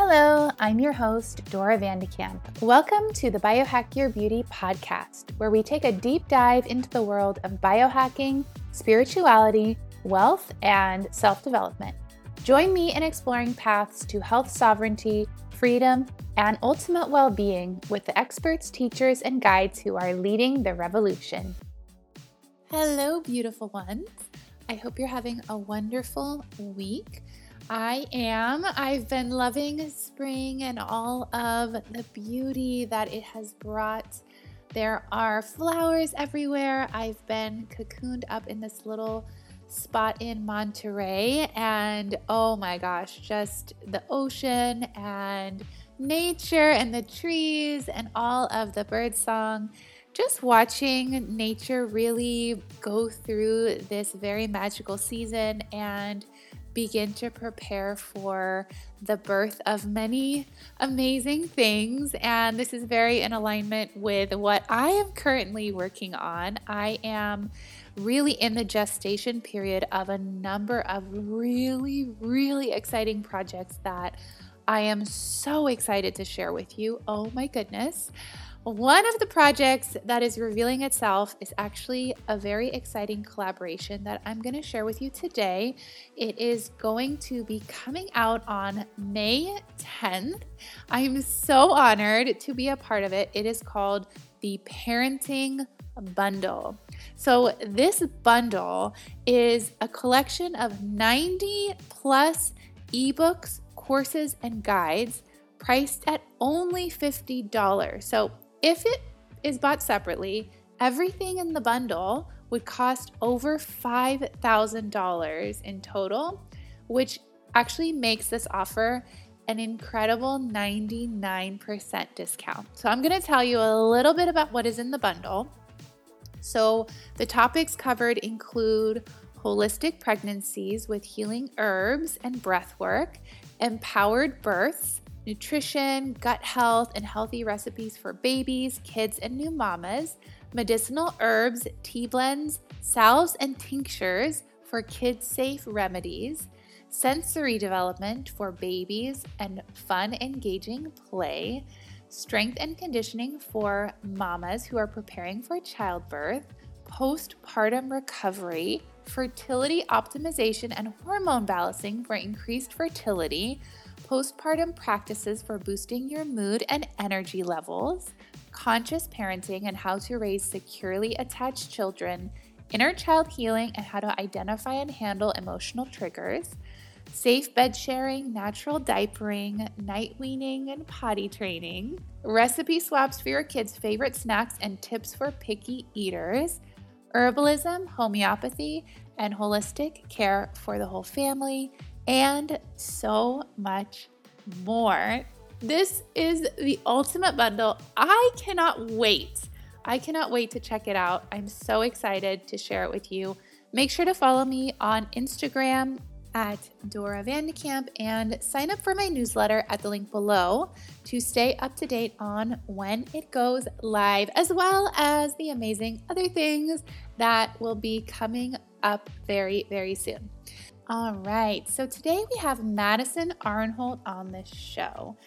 Hello, I'm your host, Dora Vandekamp. Welcome to the Biohack Your Beauty podcast, where we take a deep dive into the world of biohacking, spirituality, wealth, and self development. Join me in exploring paths to health sovereignty, freedom, and ultimate well being with the experts, teachers, and guides who are leading the revolution. Hello, beautiful ones. I hope you're having a wonderful week. I am. I've been loving spring and all of the beauty that it has brought. There are flowers everywhere. I've been cocooned up in this little spot in Monterey, and oh my gosh, just the ocean and nature and the trees and all of the bird song. Just watching nature really go through this very magical season and begin to prepare for the birth of many amazing things. And this is very in alignment with what I am currently working on. I am really in the gestation period of a number of really, really exciting projects that I am so excited to share with you. Oh my goodness. One of the projects that is revealing itself is actually a very exciting collaboration that I'm going to share with you today. It is going to be coming out on May 10th. I'm so honored to be a part of it. It is called the Parenting Bundle. So, this bundle is a collection of 90 plus ebooks, courses, and guides priced at only $50. So, if it is bought separately, everything in the bundle would cost over $5,000 in total, which actually makes this offer an incredible 99% discount. So, I'm going to tell you a little bit about what is in the bundle. So, the topics covered include holistic pregnancies with healing herbs and breath work, empowered births, nutrition, gut health, and healthy recipes for babies, kids, and new mamas, medicinal herbs, tea blends, salves, and tinctures for kids safe remedies, sensory development for babies, and fun, engaging play, strength and conditioning for mamas who are preparing for childbirth, postpartum recovery, fertility optimization, and hormone balancing for increased fertility postpartum practices for boosting your mood and energy levels, conscious parenting and how to raise securely attached children, inner child healing and how to identify and handle emotional triggers, safe bed sharing, natural diapering, night weaning and potty training, recipe swaps for your kids' favorite snacks and tips for picky eaters, herbalism, homeopathy, and holistic care for the whole family and so much more. This is the ultimate bundle. I cannot wait. I cannot wait to check it out. I'm so excited to share it with you. Make sure to follow me on Instagram at Dora Vandekamp and sign up for my newsletter at the link below to stay up to date on when it goes live, as well as the amazing other things that will be coming up very, very soon. All right, so today we have Madison Arnholt on the show.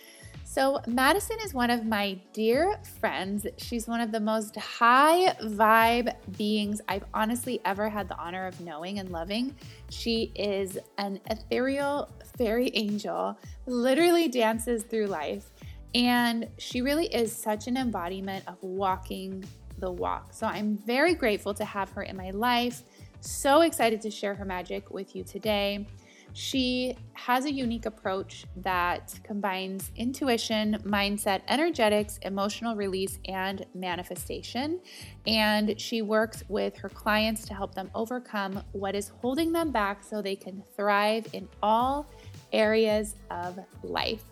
So, Madison is one of my dear friends. She's one of the most high vibe beings I've honestly ever had the honor of knowing and loving. She is an ethereal fairy angel, literally dances through life. And she really is such an embodiment of walking the walk. So, I'm very grateful to have her in my life. So excited to share her magic with you today. She has a unique approach that combines intuition, mindset, energetics, emotional release, and manifestation. And she works with her clients to help them overcome what is holding them back so they can thrive in all areas of life.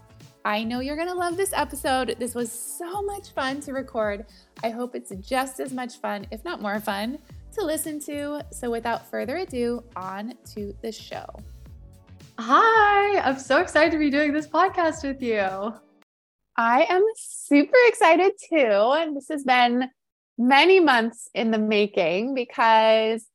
I know you're going to love this episode. This was so much fun to record. I hope it's just as much fun, if not more fun, to listen to. So, without further ado, on to the show. Hi, I'm so excited to be doing this podcast with you. I am super excited too. And this has been many months in the making because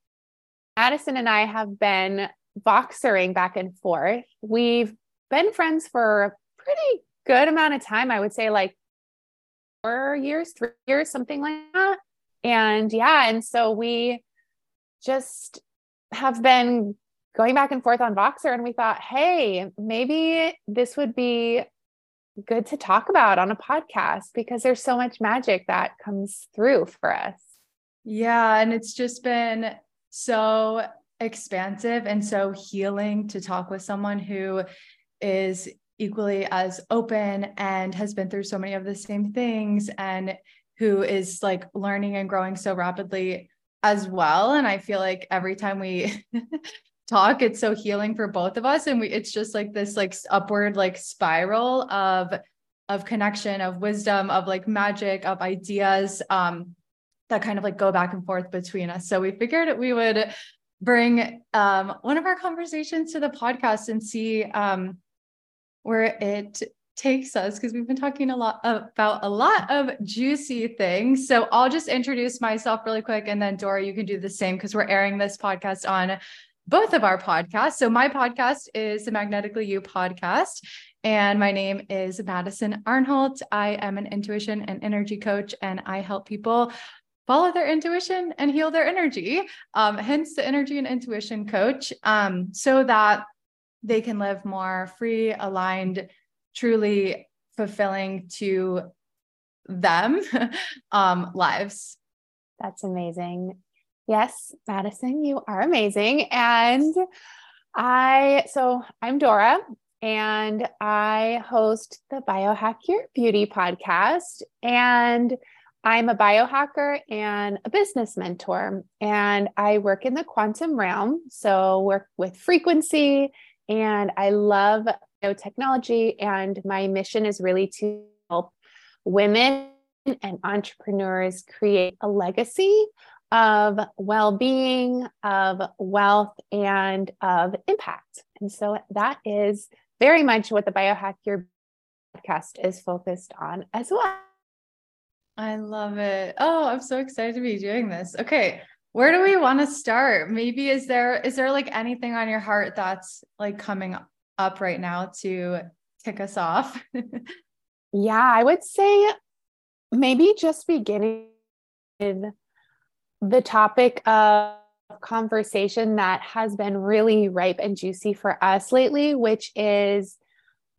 Madison and I have been Voxering back and forth. We've been friends for a pretty good amount of time. I would say like four years, three years, something like that. And yeah, and so we just have been going back and forth on Voxer, and we thought, hey, maybe this would be good to talk about on a podcast because there's so much magic that comes through for us. Yeah. And it's just been so expansive and so healing to talk with someone who is equally as open and has been through so many of the same things and who is like learning and growing so rapidly as well. And i feel like every time we talk it's so healing for both of us. And we it's just like this like upward like spiral of of connection of wisdom of like magic of ideas um that kind of like go back and forth between us. So we figured we would bring um one of our conversations to the podcast and see um where it takes us because we've been talking a lot about a lot of juicy things. So I'll just introduce myself really quick and then Dora, you can do the same because we're airing this podcast on both of our podcasts. So my podcast is the Magnetically You podcast. And my name is Madison Arnholt. I am an intuition and energy coach, and I help people follow their intuition and heal their energy. Um, hence the energy and intuition coach, um, so that they can live more free, aligned, truly fulfilling to them um, lives. That's amazing. Yes, Madison, you are amazing. And I, so I'm Dora and I host the Biohack Your Beauty podcast. And I'm a biohacker and a business mentor. And I work in the quantum realm. So, work with frequency. And I love technology. And my mission is really to help women and entrepreneurs create a legacy of well being, of wealth, and of impact. And so that is very much what the Biohack Your podcast is focused on as well. I love it. Oh, I'm so excited to be doing this. Okay. Where do we want to start? Maybe is there is there like anything on your heart that's like coming up right now to kick us off? yeah, I would say maybe just beginning with the topic of conversation that has been really ripe and juicy for us lately, which is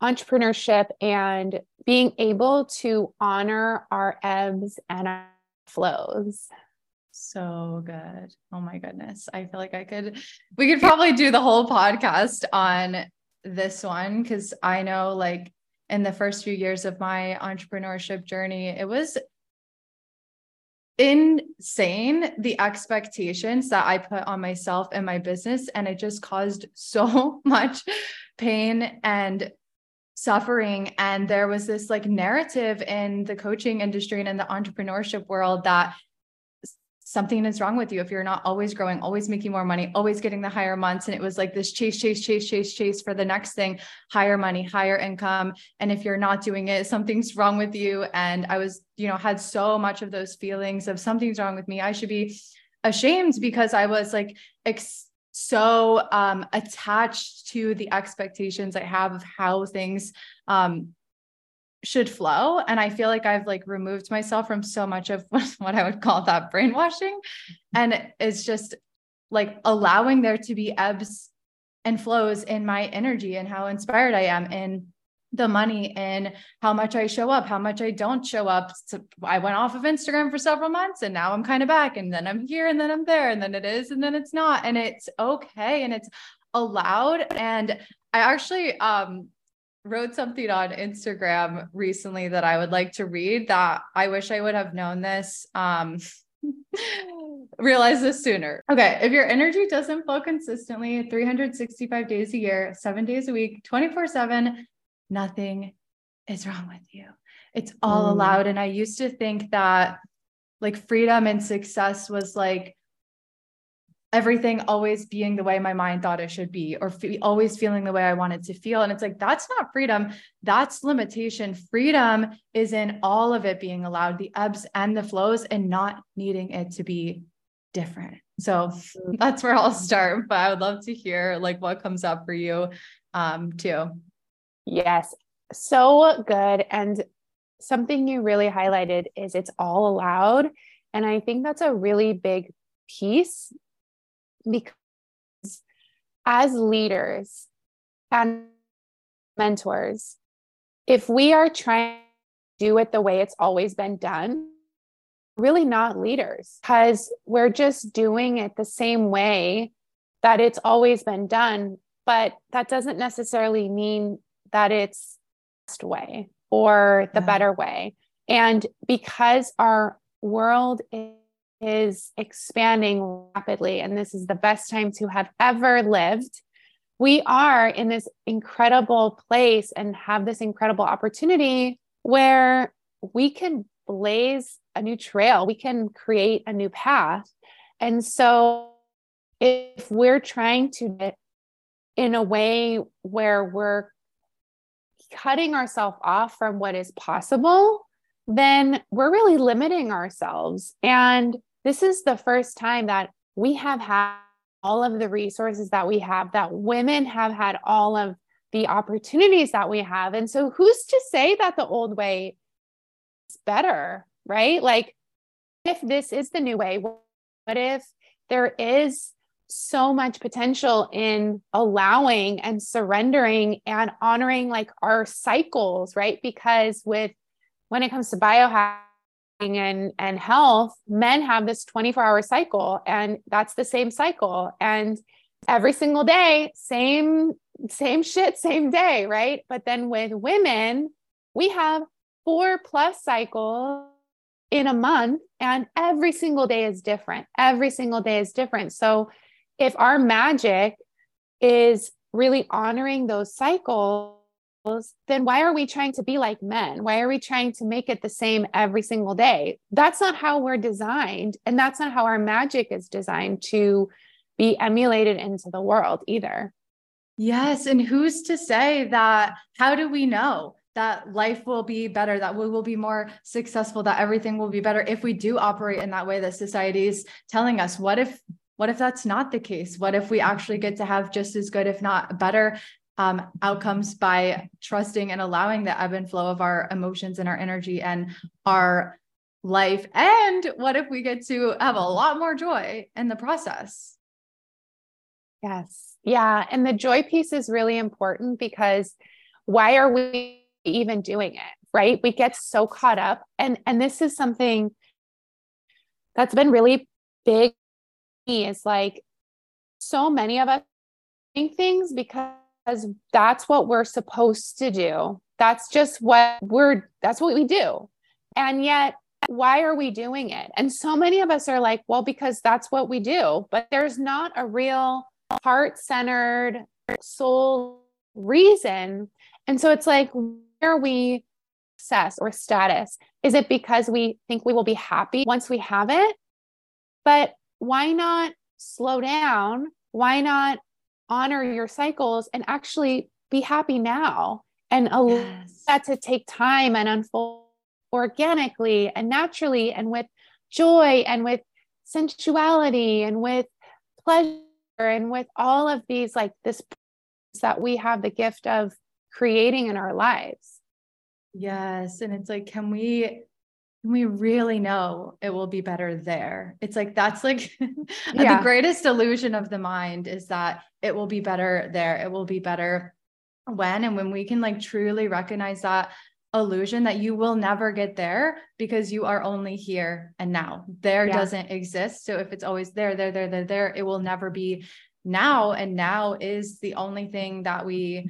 entrepreneurship and being able to honor our ebbs and our flows. So good. Oh my goodness. I feel like I could, we could probably do the whole podcast on this one because I know, like, in the first few years of my entrepreneurship journey, it was insane the expectations that I put on myself and my business. And it just caused so much pain and suffering. And there was this like narrative in the coaching industry and in the entrepreneurship world that something is wrong with you if you're not always growing, always making more money, always getting the higher months. And it was like this chase, chase, chase, chase, chase for the next thing, higher money, higher income. And if you're not doing it, something's wrong with you. And I was, you know, had so much of those feelings of something's wrong with me. I should be ashamed because I was like, ex- so um, attached to the expectations I have of how things um, should flow. And i feel like i've like removed myself from so much of what i would call that brainwashing. And it's just like allowing there to be ebbs and flows in my energy and how inspired i am in the money and how much i show up how much i don't show up. So i went off of instagram for several months and now i'm kind of back and then i'm here and then i'm there and then it is and then it's not. And it's okay and it's allowed. And i actually um wrote something on Instagram recently that I would like to read that I wish I would have known this. Um, realize this sooner. Okay. If your energy doesn't flow consistently 365 days a year, seven days a week, 24 seven, nothing is wrong with you. It's all mm. allowed. And I used to think that like freedom and success was like everything always being the way my mind thought it should be or fe- always feeling the way I wanted to feel. And it's like, that's not freedom. That's limitation. Freedom is in all of it being allowed, the ebbs and the flows, and not needing it to be different. So that's where I'll start. But I would love to hear like what comes up for you um, too. Yes. So good. And something you really highlighted is it's all allowed. And I think that's a really big piece because as leaders and mentors, if we are trying to do it the way it's always been done, really not leaders because we're just doing it the same way that it's always been done. But that doesn't necessarily mean that it's the best way or the yeah. better way. And because our world is expanding rapidly, and this is the best time to have ever lived, we are in this incredible place and have this incredible opportunity where we can blaze a new trail, we can create a new path. And so, if we're trying to in a way where we're cutting ourselves off from what is possible, then we're really limiting ourselves. And this is the first time that we have had all of the resources that we have, that women have had all of the opportunities that we have. And so, who's to say that the old way is better, right? Like, if this is the new way, what if there is so much potential in allowing and surrendering and honoring like our cycles, right? Because with when it comes to biohacking and and health, men have this 24-hour cycle and that's the same cycle and every single day same same shit same day, right? But then with women, we have four plus cycles in a month and every single day is different. Every single day is different. So if our magic is really honoring those cycles, then why are we trying to be like men? Why are we trying to make it the same every single day? That's not how we're designed. And that's not how our magic is designed to be emulated into the world either. Yes. And who's to say that? How do we know? that life will be better, that we will be more successful, that everything will be better if we do operate in that way that society is telling us. What if what if that's not the case? What if we actually get to have just as good, if not better, um, outcomes by trusting and allowing the ebb and flow of our emotions and our energy and our life? And what if we get to have a lot more joy in the process? Yes. Yeah. And the joy piece is really important because why are we even doing it? Right. We get so caught up. And and this is something that's been really big is like so many of us think things because that's what we're supposed to do. That's just what we're, that's what we do. And yet, why are we doing it? And so many of us are like, well, because that's what we do. But there's not a real heart centered, soul reason. And so it's like, where are we success or status? Is it because we think we will be happy once we have it? But why not slow down? Why not honor your cycles and actually be happy now and allow yes. that to take time and unfold organically and naturally and with joy and with sensuality and with pleasure and with all of these like this that we have the gift of creating in our lives. Yes. And it's like, can we we really know it will be better there. It's like that's like yeah. the greatest illusion of the mind is that it will be better there. It will be better when and when we can like truly recognize that illusion that you will never get there because you are only here and now. There yeah. doesn't exist. So if it's always there, there, there, there, there, it will never be now. And now is the only thing that we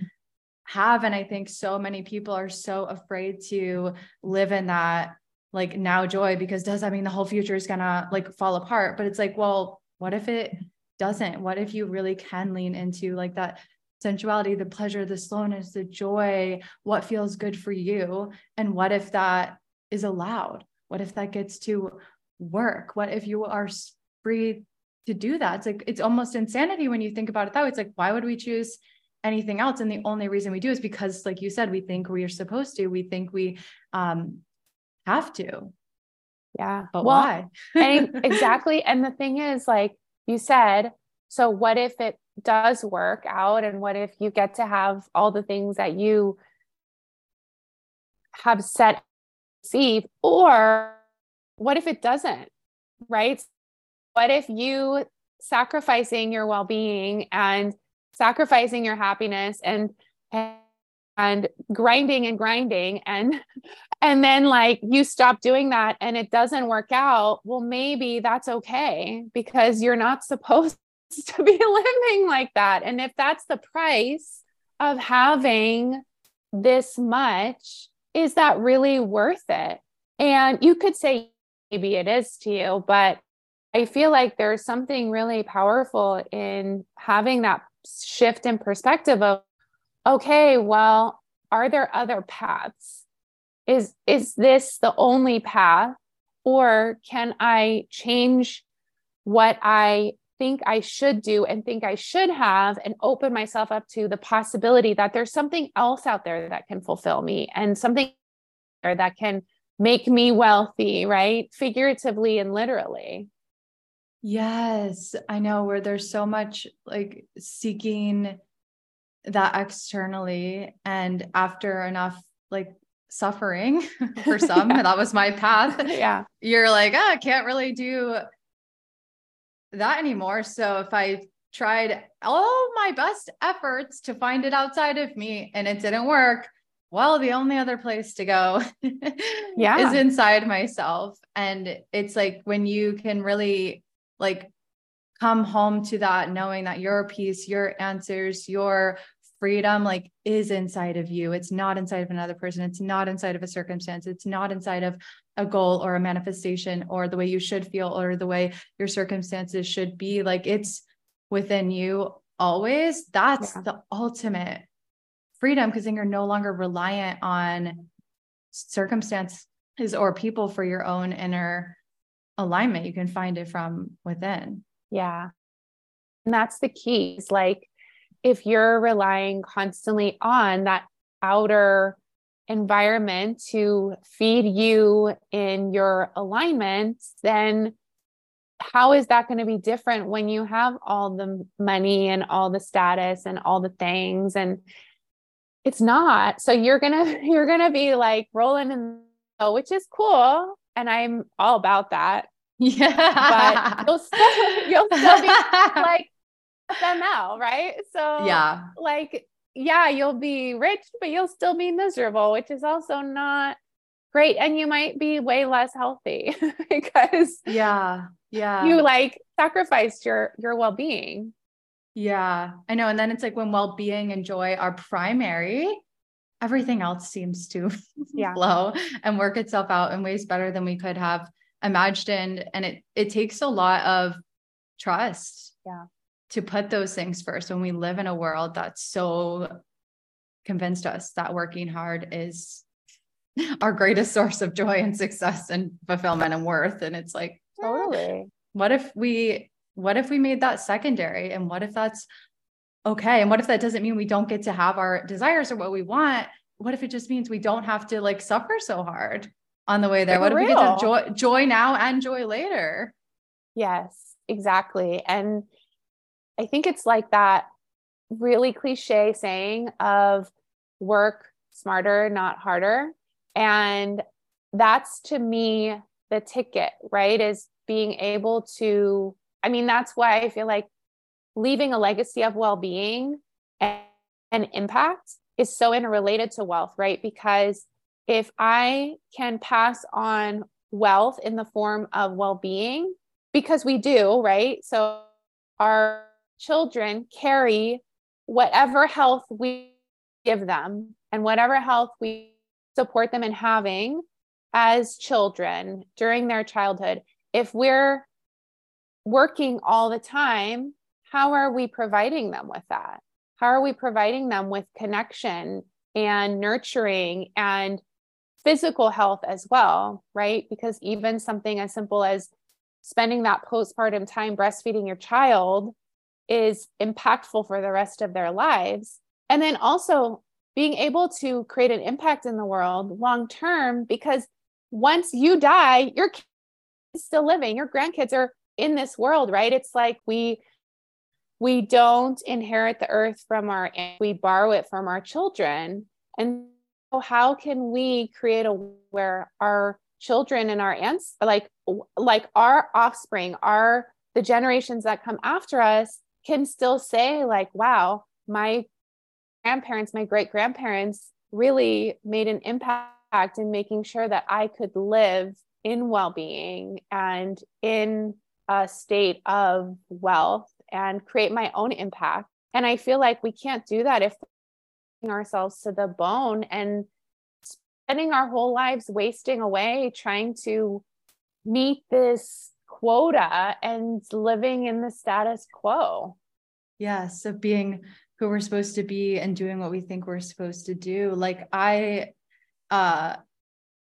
have. And I think so many people are so afraid to live in that like now joy because does that mean the whole future is gonna like fall apart? But it's like well what if it doesn't? What if you really can lean into like that sensuality the pleasure the slowness the joy? What feels good for you? And what if that is allowed? What if that gets to work? What if you are free to do that? It's like it's almost insanity when you think about it that way. It's like why would we choose anything else? And the only reason we do is because like you said we think we are supposed to. We think we um have to. Yeah. But well, why? and exactly. And the thing is, like you said, so what if it does work out? And what if you get to have all the things that you have set receive or what if it doesn't right what if you sacrificing your well-being and sacrificing your happiness and and grinding and grinding and and then like you stop doing that and it doesn't work out well maybe that's okay because you're not supposed to be living like that. And if that's the price of having this much is that really worth it? And you could say maybe it is to you but i feel like there's something really powerful in having that shift in perspective of okay well are there other paths? Is is this the only path? Or can i change what i think i should do and think i should have and open myself up to the possibility that there's something else out there that can fulfill me and something that can make me wealthy right? Figuratively and literally. Yes, I know where there's so much like seeking that externally. And after enough like suffering for some, yeah. that was my path. Yeah. You're like, oh, I can't really do that anymore. So if I tried all my best efforts to find it outside of me and it didn't work, well, the only other place to go yeah. is inside myself. And it's like when you can really like come home to that knowing that your peace your answers your freedom like is inside of you it's not inside of another person it's not inside of a circumstance it's not inside of a goal or a manifestation or the way you should feel or the way your circumstances should be like it's within you always that's yeah. the ultimate freedom because then you're no longer reliant on circumstances or people for your own inner alignment. You can find it from within. Yeah. And that's the key. Is like if you're relying constantly on that outer environment to feed you in your alignment, then how is that going to be different when you have all the money and all the status and all the things and it's not so you're gonna you're gonna be like rolling in the which is cool and I'm all about that. Yeah. But you'll still you'll still be like FML, right? So yeah, like yeah, you'll be rich, but you'll still be miserable, which is also not great. And you might be way less healthy because yeah, yeah, you like sacrificed your your well-being. Yeah, I know. And then it's like when well-being and joy are primary, everything else seems to yeah. flow and work itself out in ways better than we could have imagined. And it it takes a lot of trust. Yeah. To put those things first when we live in a world that's so convinced us that working hard is our greatest source of joy and success and fulfillment and worth. And it's like, ah, totally. What if we what if we made that secondary? And what if that's okay. And what if that doesn't mean we don't get to have our desires or what we want? What if it just means we don't have to like suffer so hard on the way there? For what real. if we get to joy, joy now and joy later? Yes, exactly. And I think it's like that really cliche saying of work smarter, not harder. And that's to me the ticket, right? Is being able to, I mean, that's why I feel like leaving a legacy of well-being and, and impact is so interrelated to wealth, right? Because if I can pass on wealth in the form of well-being, because we do, right? So our children carry whatever health we give them and whatever health we support them in having as children during their childhood. If we're working all the time how are we providing them with that? How are we providing them with connection and nurturing and physical health as well, right? Because even something as simple as spending that postpartum time breastfeeding your child is impactful for the rest of their lives. And then also being able to create an impact in the world long term, because once you die, your kids are still living, your grandkids are in this world, right? It's like we we don't inherit the earth from our we borrow it from our children and so how can we create a where our children and our aunts like like our offspring our the generations that come after us can still say like wow my grandparents my great grandparents really made an impact in making sure that i could live in well-being and in a state of wealth and create my own impact. And i feel like we can't do that if we're ourselves to the bone and spending our whole lives wasting away trying to meet this quota and living in the status quo. Yes, of being who we're supposed to be and doing what we think we're supposed to do. Like I uh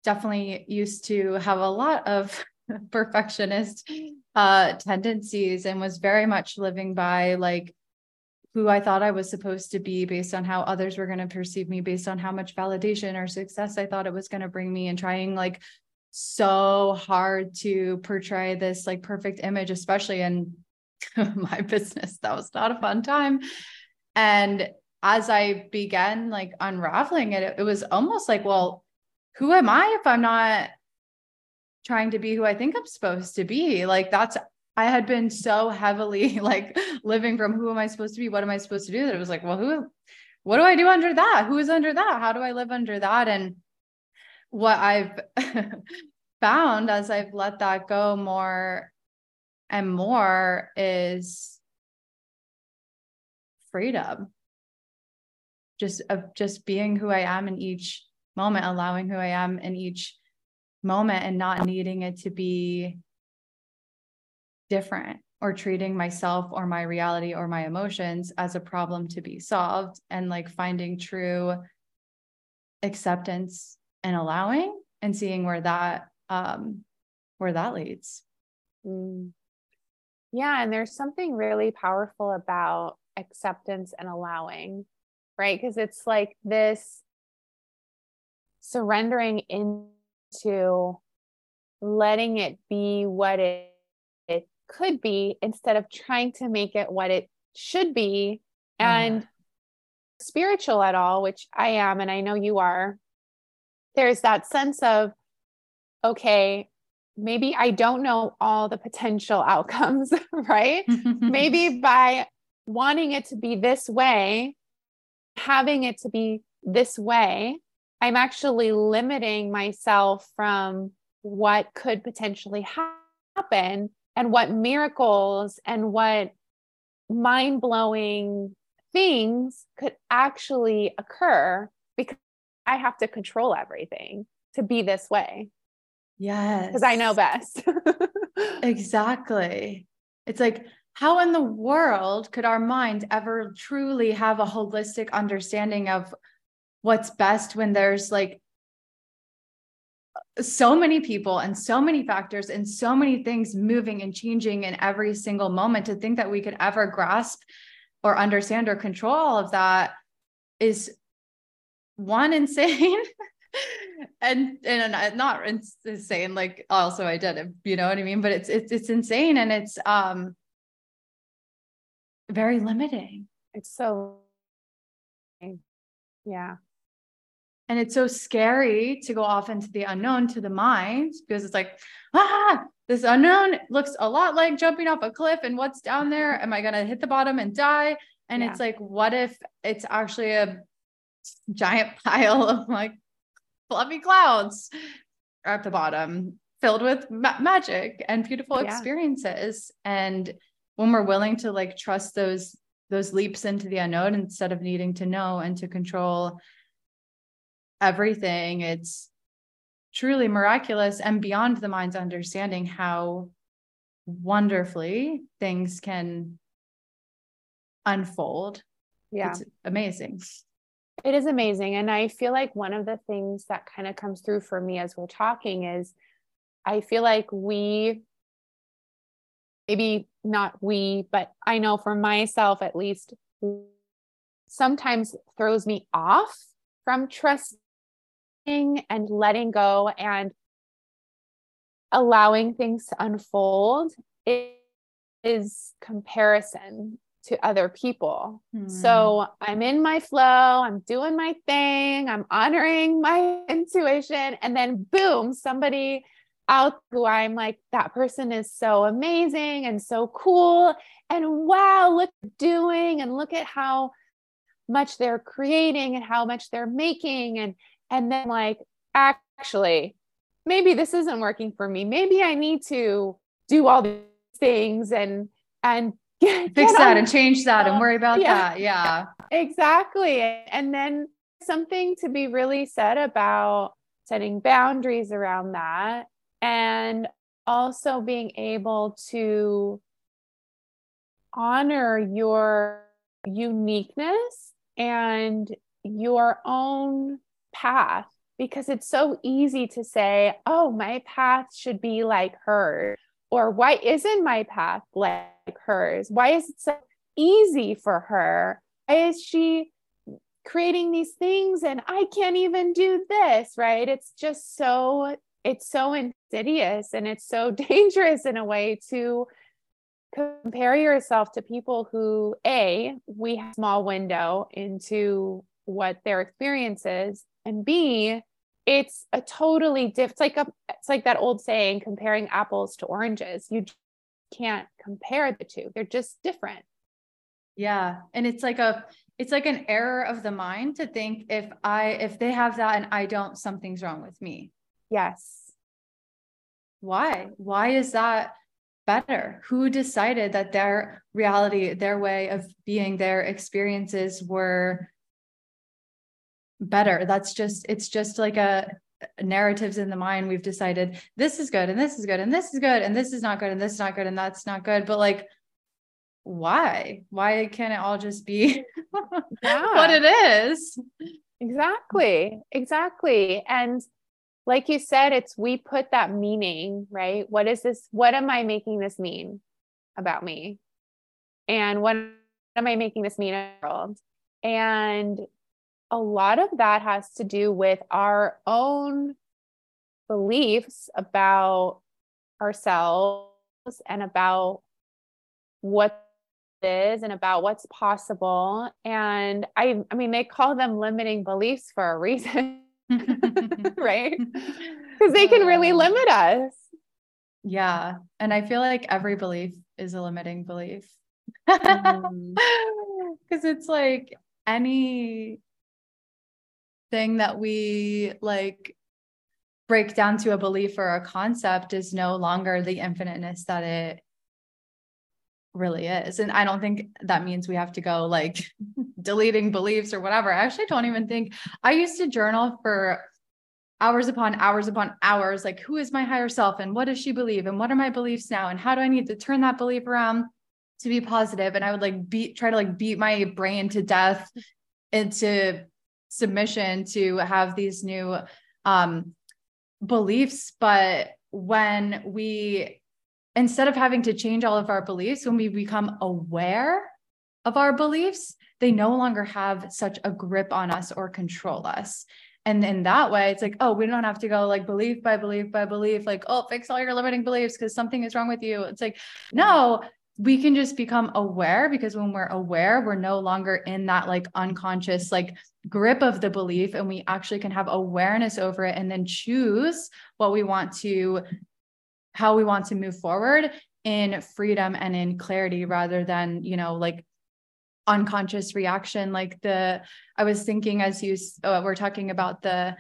definitely used to have a lot of perfectionist uh tendencies and was very much living by like who I thought I was supposed to be based on how others were going to perceive me, based on how much validation or success I thought it was going to bring me, and trying like so hard to portray this like perfect image, especially in my business. That was not a fun time. And as I began like unraveling it, it was almost like, well, who am I if I'm not trying to be who I think I'm supposed to be? Like that's I had been so heavily like living from who am I supposed to be? What am I supposed to do? That it was like, well, who, what do I do under that? Who is under that? How do I live under that? And what I've found as I've let that go more and more is freedom. Just of just being who I am in each moment, allowing who I am in each moment and not needing it to be different or treating myself or my reality or my emotions as a problem to be solved and like finding true acceptance and allowing and seeing where that um where that leads. Mm. yeah and there's something really powerful about acceptance and allowing right? Because it's like this surrendering into letting it be what it could be instead of trying to make it what it should be and spiritual at all which i am and i know you are there's that sense of okay maybe i don't know all the potential outcomes right? Maybe by wanting it to be this way having it to be this way i'm actually limiting myself from what could potentially happen and what miracles and what mind blowing things could actually occur because I have to control everything to be this way. Yes. Because I know best. exactly. It's like, how in the world could our mind ever truly have a holistic understanding of what's best when there's like so many people and so many factors and so many things moving and changing in every single moment to think that we could ever grasp or understand or control all of that is one insane and and not insane like also I did it you know what I mean but it's it's it's insane and it's um very limiting it's so yeah and it's so scary to go off into the unknown to the mind because it's like, ah, this unknown looks a lot like jumping off a cliff. And what's down there? Am I going to hit the bottom and die? And yeah. it's like, what if it's actually a giant pile of like fluffy clouds at the bottom filled with ma- magic and beautiful yeah. experiences? And when we're willing to like trust those those leaps into the unknown instead of needing to know and to control everything. It's truly miraculous and beyond the mind's understanding how wonderfully things can unfold. Yeah. It's amazing. It is amazing. And I feel like one of the things that kind of comes through for me as we're talking is I feel like we, maybe not we, but I know for myself at least, sometimes throws me off from trusting and letting go and allowing things to unfold is comparison to other people. Hmm. So I'm in my flow, I'm doing my thing, I'm honoring my intuition. And then, boom, somebody out who I'm like, that person is so amazing and so cool. And wow, look doing and look at how much they're creating and how much they're making. And and then like actually, maybe this isn't working for me. Maybe I need to do all these things and and get, fix get that on. and change that and worry about yeah. that. Yeah. Exactly. And then something to be really said about setting boundaries around that and also being able to honor your uniqueness and your own path because it's so easy to say, oh, my path should be like hers. Or why isn't my path like hers? Why is it so easy for her? Why is she creating these things and I can't even do this? Right. It's just so, it's so insidious and it's so dangerous in a way to compare yourself to people who, A, we have a small window into what their experience is and b it's a totally diff it's like a it's like that old saying comparing apples to oranges you can't compare the two. They're just different. Yeah and it's like a it's like an error of the mind to think if i if they have that and i don't something's wrong with me. Yes. Why? Why is that better? Who decided that their reality their way of being their experiences were better. That's just, it's just like a narratives in the mind. We've decided this is good and this is good and this is good and this is not good and this is not good and that's not good. But like, why? Why can't it all just be yeah. what it is? Exactly. Exactly. And like you said, it's we put that meaning, right? What is this? What am I making this mean about me? And what am I making this mean in the world? And a lot of that has to do with our own beliefs about ourselves and about what is and about what's possible. And i i mean they call them limiting beliefs for a reason right? Because they can really limit us. Yeah and i feel like every belief is a limiting belief. Because mm. it's like any thing that we like break down to a belief or a concept is no longer the infiniteness that it really is. And I don't think that means we have to go like deleting beliefs or whatever. I actually don't even think I used to journal for hours upon hours upon hours like who is my higher self and what does she believe and what are my beliefs now and how do I need to turn that belief around to be positive and I would like beat try to like beat my brain to death into submission to have these new um, beliefs. But when we, instead of having to change all of our beliefs, when we become aware of our beliefs, they no longer have such a grip on us or control us. And in that way, it's like, oh, we don't have to go like belief by belief by belief, like, oh, fix all your limiting beliefs because something is wrong with you. It's like, no, we can just become aware because when we're aware, we're no longer in that like unconscious like grip of the belief and we actually can have awareness over it and then choose what we want to how we want to move forward in freedom and in clarity rather than, you know, like unconscious reaction. Like the I was thinking as you uh, we're talking about the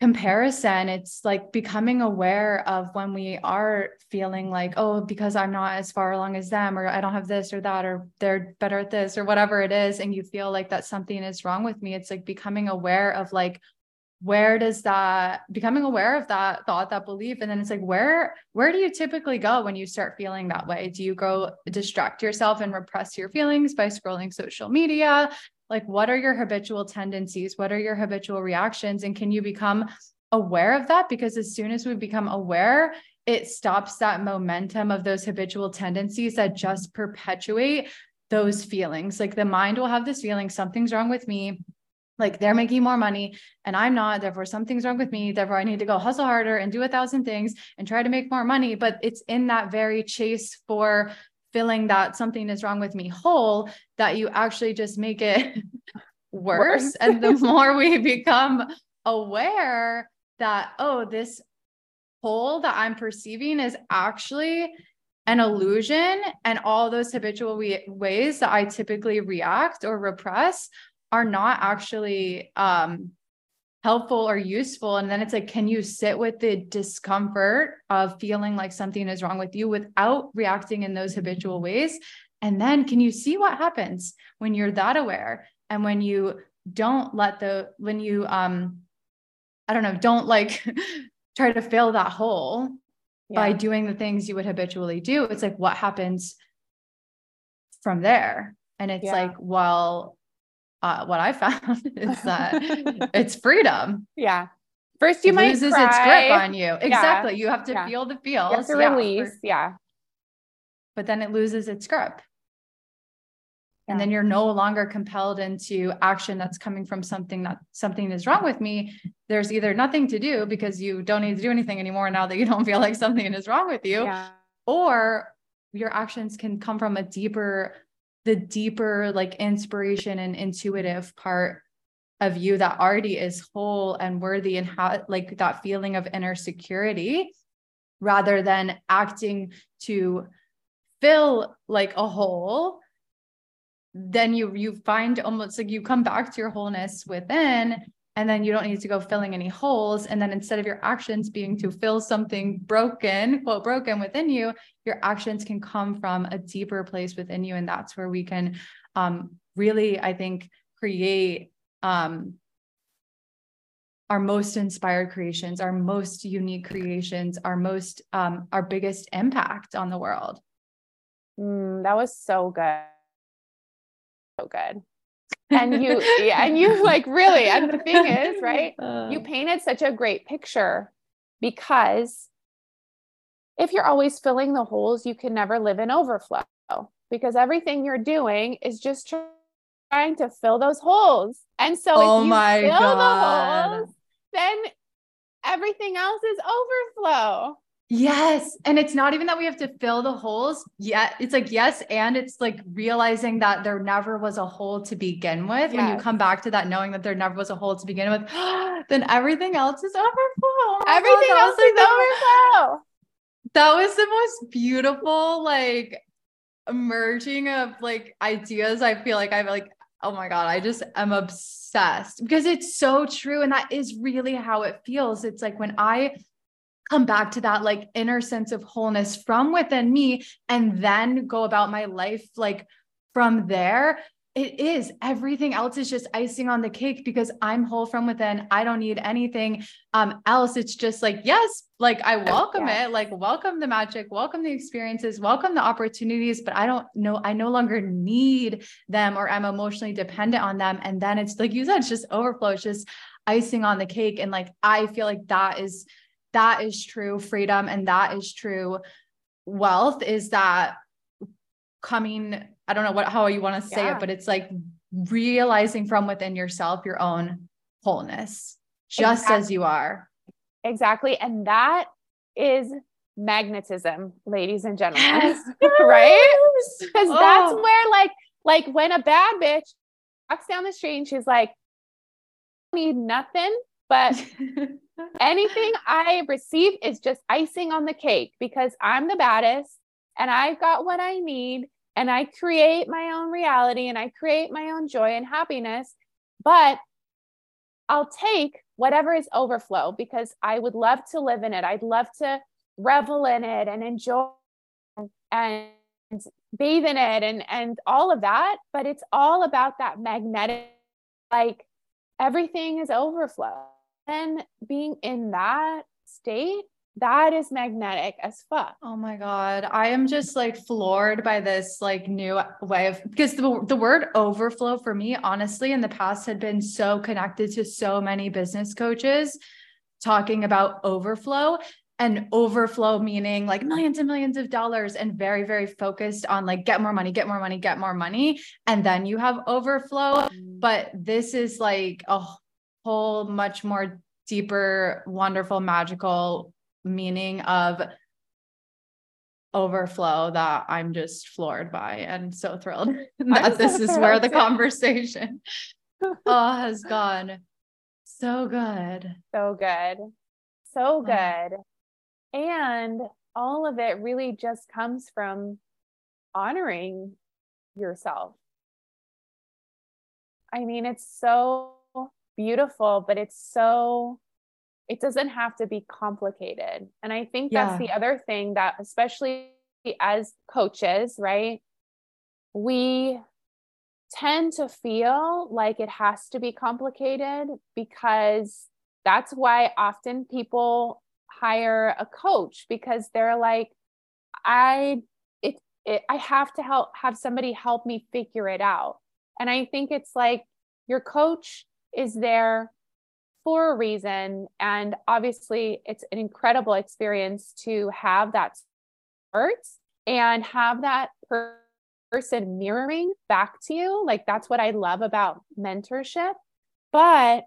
comparison it's like becoming aware of when we are feeling like oh because i'm not as far along as them or i don't have this or that or they're better at this or whatever it is and you feel like that something is wrong with me it's like becoming aware of like where does that becoming aware of that thought that belief and then it's like where where do you typically go when you start feeling that way? Do you go distract yourself and repress your feelings by scrolling social media? Like what are your habitual tendencies? What are your habitual reactions? And can you become aware of that? Because as soon as we become aware it stops that momentum of those habitual tendencies that just perpetuate those feelings. Like the mind will have this feeling something's wrong with me like they're making more money and I'm not, therefore something's wrong with me. Therefore, I need to go hustle harder and do a thousand things and try to make more money. But it's in that very chase for feeling that something is wrong with me whole, that you actually just make it worse. worse. and the more we become aware that, oh, this hole that I'm perceiving is actually an illusion, and all those habitual we- ways that I typically react or repress are not actually um, helpful or useful. And then it's like, can you sit with the discomfort of feeling like something is wrong with you without reacting in those habitual ways? And then can you see what happens when you're that aware and when you don't let the, when you, um, I don't know, don't like try to fill that hole yeah. by doing the things you would habitually do. It's like, what happens from there? And it's yeah. like, well, uh, what I found is that it's freedom. Yeah. First, you it might loses cry. its grip on you. Exactly. Yeah. You have to yeah. feel the feels. You have to release. For, yeah. But then it loses its grip. And then you're no longer compelled into action that's coming from something that something is wrong with me. There's either nothing to do because you don't need to do anything anymore now that you don't feel like something is wrong with you, or your actions can come from a deeper the deeper like inspiration and intuitive part of you that already is whole and worthy and ha- like that feeling of inner security rather than acting to fill like a hole then you you find almost like you come back to your wholeness within and then you don't need to go filling any holes. And then instead of your actions being to fill something broken quote broken within you your actions can come from a deeper place within you. And that's where we can um, really i think create um, our most inspired creations our most unique creations our most um, our biggest impact on the world. Mm, that was so good. So good and you yeah, and you like really and the thing is right uh, you painted such a great picture because if you're always filling the holes you can never live in overflow because everything you're doing is just trying to fill those holes. And so oh if you my fill God. the holes then everything else is overflow Yes. And it's not even that we have to fill the holes yet. It's like, yes. And it's like realizing that there never was a hole to begin with. Yes. When you come back to that, knowing that there never was a hole to begin with, then everything else is overflow. Oh everything God, else is overflow. That was the most beautiful, like, merging of like ideas. I feel like I've like, oh my God, I just am obsessed because it's so true. And that is really how it feels. It's like when I come back to that like inner sense of wholeness from within me and then go about my life like from there. It is. Everything else is just icing on the cake because i'm whole from within. I don't need anything um else. It's just like yes like i welcome it. Like welcome the magic. Welcome the experiences. Welcome the opportunities. But i don't know i no longer need them or i'm emotionally dependent on them. And then it's like you said it's just overflow. It's just icing on the cake. And like i feel like that is that is true freedom and that is true wealth is that coming i don't know what how you want to say yeah. it but it's like realizing from within yourself your own wholeness just exactly. as you are exactly and that is magnetism ladies and gentlemen yes. right because oh. that's where like like when a bad bitch walks down the street and she's like need nothing but anything I receive is just icing on the cake because I'm the baddest and I've got what I need and I create my own reality and I create my own joy and happiness. But I'll take whatever is overflow because I would love to live in it. I'd love to revel in it and enjoy and bathe in it and and all of that, but it's all about that magnetic like everything is overflow and being in that state that is magnetic as fuck. Oh my God. I am just like floored by this like new way of because the, the word overflow for me, honestly, in the past had been so connected to so many business coaches talking about overflow and overflow meaning like millions and millions of dollars and very, very focused on like get more money, get more money, get more money. And then you have overflow. Mm. But this is like a whole much more deeper, wonderful, magical meaning of overflow that I'm just floored by and so thrilled that so this is where the conversation oh has gone. So good. So good. So good. And all of it really just comes from honoring yourself. I mean, it's so beautiful, but it's so, it doesn't have to be complicated. And I think yeah. that's the other thing that, especially as coaches, right? We tend to feel like it has to be complicated because that's why often people hire a coach because they're like i it, it i have to help have somebody help me figure it out and i think it's like your coach is there for a reason. And obviously it's an incredible experience to have that support and have that per- person mirroring back to you. Like that's what i love about mentorship. But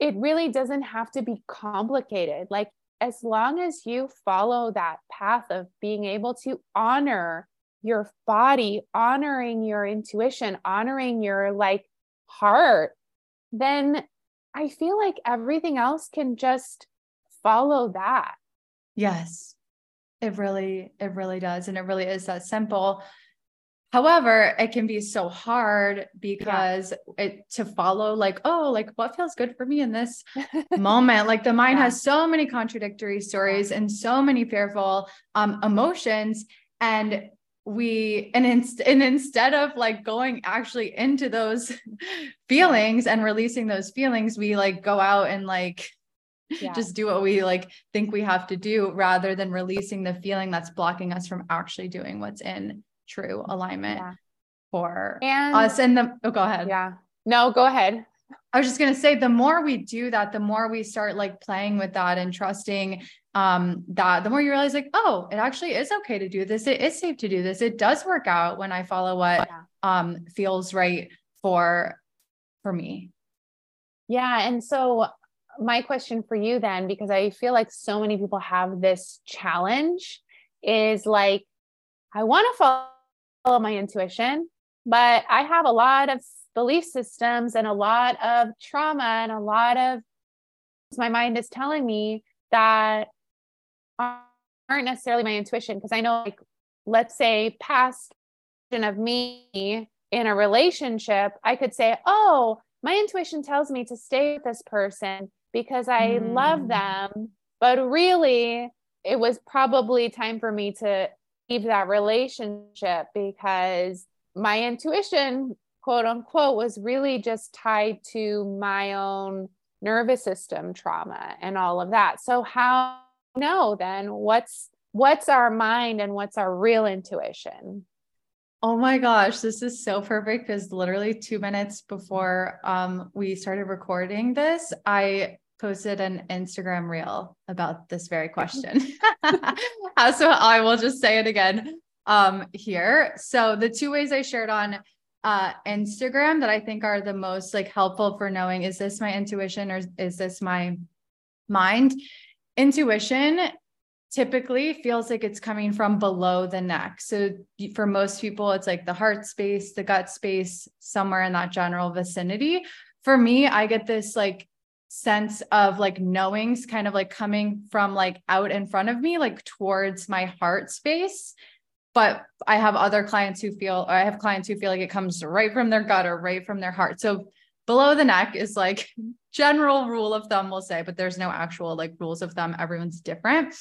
it really doesn't have to be complicated. Like, as long as you follow that path of being able to honor your body, honoring your intuition, honoring your like heart, then I feel like everything else can just follow that. Yes. It really, it really does. And it really is that simple. However, it can be so hard because yeah. it to follow like, oh, like what feels good for me in this moment. Like the mind yeah. has so many contradictory stories and so many fearful um, emotions. And we and, and instead of like going actually into those feelings and releasing those feelings, we like go out and like yeah. just do what we like think we have to do rather than releasing the feeling that's blocking us from actually doing what's in true alignment yeah. for and, us and the oh go ahead yeah no go ahead i was just going to say the more we do that the more we start like playing with that and trusting um that the more you realize like oh it actually is okay to do this. It is safe to do this. It does work out when i follow what yeah. um feels right for for me. Yeah and so my question for you then because i feel like so many people have this challenge is like i want to follow follow my intuition, but I have a lot of belief systems and a lot of trauma and a lot of my mind is telling me that aren't necessarily my intuition because I know like let's say past of me in a relationship, I could say, "Oh, my intuition tells me to stay with this person because I mm. love them." But really, it was probably time for me to leave that relationship because my intuition, quote unquote, was really just tied to my own nervous system trauma and all of that. So how know then what's what's our mind and what's our real intuition? Oh my gosh, this is so perfect because literally 2 minutes before um, we started recording this, I posted an Instagram reel about this very question. so I will just say it again um, here. So the two ways I shared on uh, Instagram that I think are the most like helpful for knowing is this my intuition or is this my mind? Intuition typically feels like it's coming from below the neck. So for most people, it's like the heart space, the gut space, somewhere in that general vicinity. For me, I get this like sense of like knowings kind of like coming from like out in front of me, like towards my heart space. But I have other clients who feel, I have clients who feel like it comes right from their gut or right from their heart. So below the neck is like general rule of thumb, we'll say, but there's no actual like rules of thumb. Everyone's different.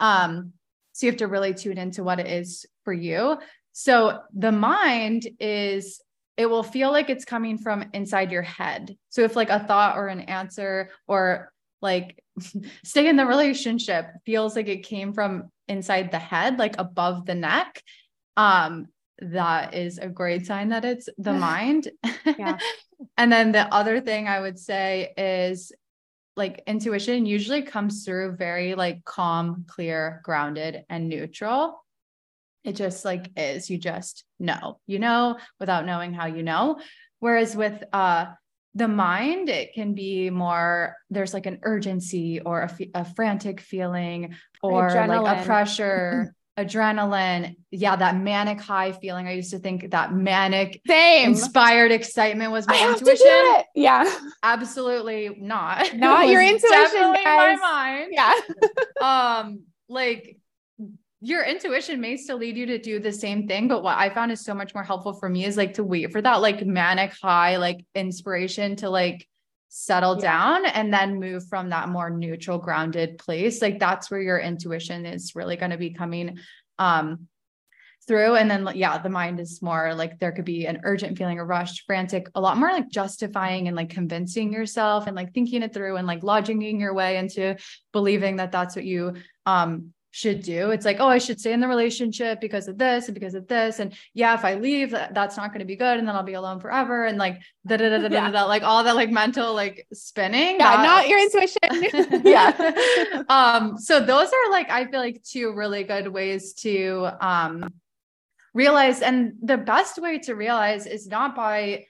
Um, so you have to really tune into what it is for you. So the mind is it will feel like it's coming from inside your head. So if like a thought or an answer or like stay in the relationship feels like it came from inside the head, like above the neck, um, that is a great sign that it's the mind. Yeah. and then the other thing I would say is like intuition usually comes through very like calm, clear, grounded, and neutral. It just like is, you just know, you know, without knowing how you know. Whereas with uh, the mind, it can be more, there's like an urgency or a, a frantic feeling or Adrenaline. like a pressure. adrenaline. Yeah, that manic high feeling. I used to think that manic, same inspired excitement was my I have to do intuition. it. Yeah. Absolutely not. Not your intuition, definitely my mind. Yeah. um like your intuition may still lead you to do the same thing but what i found is so much more helpful for me is like to wait for that like manic high like inspiration to like settle Yeah. down and then move from that more neutral grounded place like that's where your intuition is really going to be coming um through and then yeah the mind is more like there could be an urgent feeling a rushed frantic a lot more like justifying and like convincing yourself and like thinking it through and like lodging your way into believing that that's what you um should do it's like oh i should stay in the relationship because of this and because of this and yeah if i leave that, that's not going to be good and then i'll be alone forever and like da da da da da da like all that like mental like spinning Yeah. that- Not your intuition. yeah. um so those are like i feel like two really good ways to um realize and the best way to realize is not by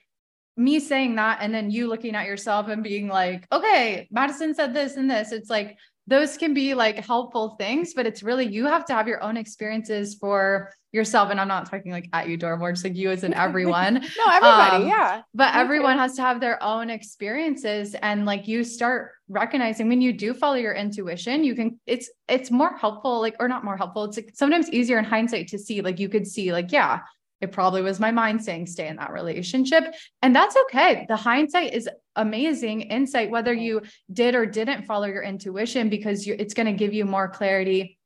me saying that and then you looking at yourself and being like okay madison said this and this it's like those can be like helpful things but it's really you have to have your own experiences for yourself and i'm not talking like at you Dora, more just like you as in everyone No, everybody. Um, yeah. but Me everyone too. has to have their own experiences and like you start recognizing when you do follow your intuition you can it's it's more helpful like or not more helpful it's like sometimes easier in hindsight to see like you could see like yeah it probably was my mind saying stay in that relationship and that's okay the hindsight is amazing insight whether you did or didn't follow your intuition because you it's going to give you more clarity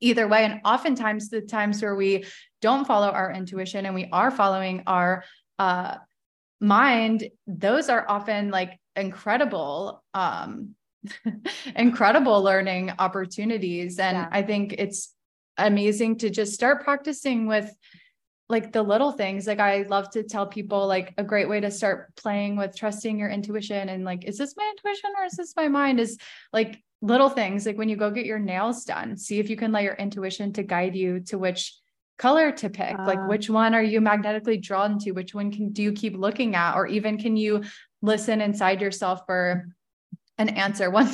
either way. And oftentimes the times where we don't follow our intuition and we are following our uh mind those are often like incredible um incredible learning opportunities. And Yeah. i think it's amazing to just start practicing with like the little things like i love to tell people like a great way to start playing with trusting your intuition and like is this my intuition or is this my mind is like little things like when you go get your nails done see if you can let your intuition to guide you to which color to pick like Ah. which one are you magnetically drawn to which one can do you keep looking at or even can you listen inside yourself for an answer one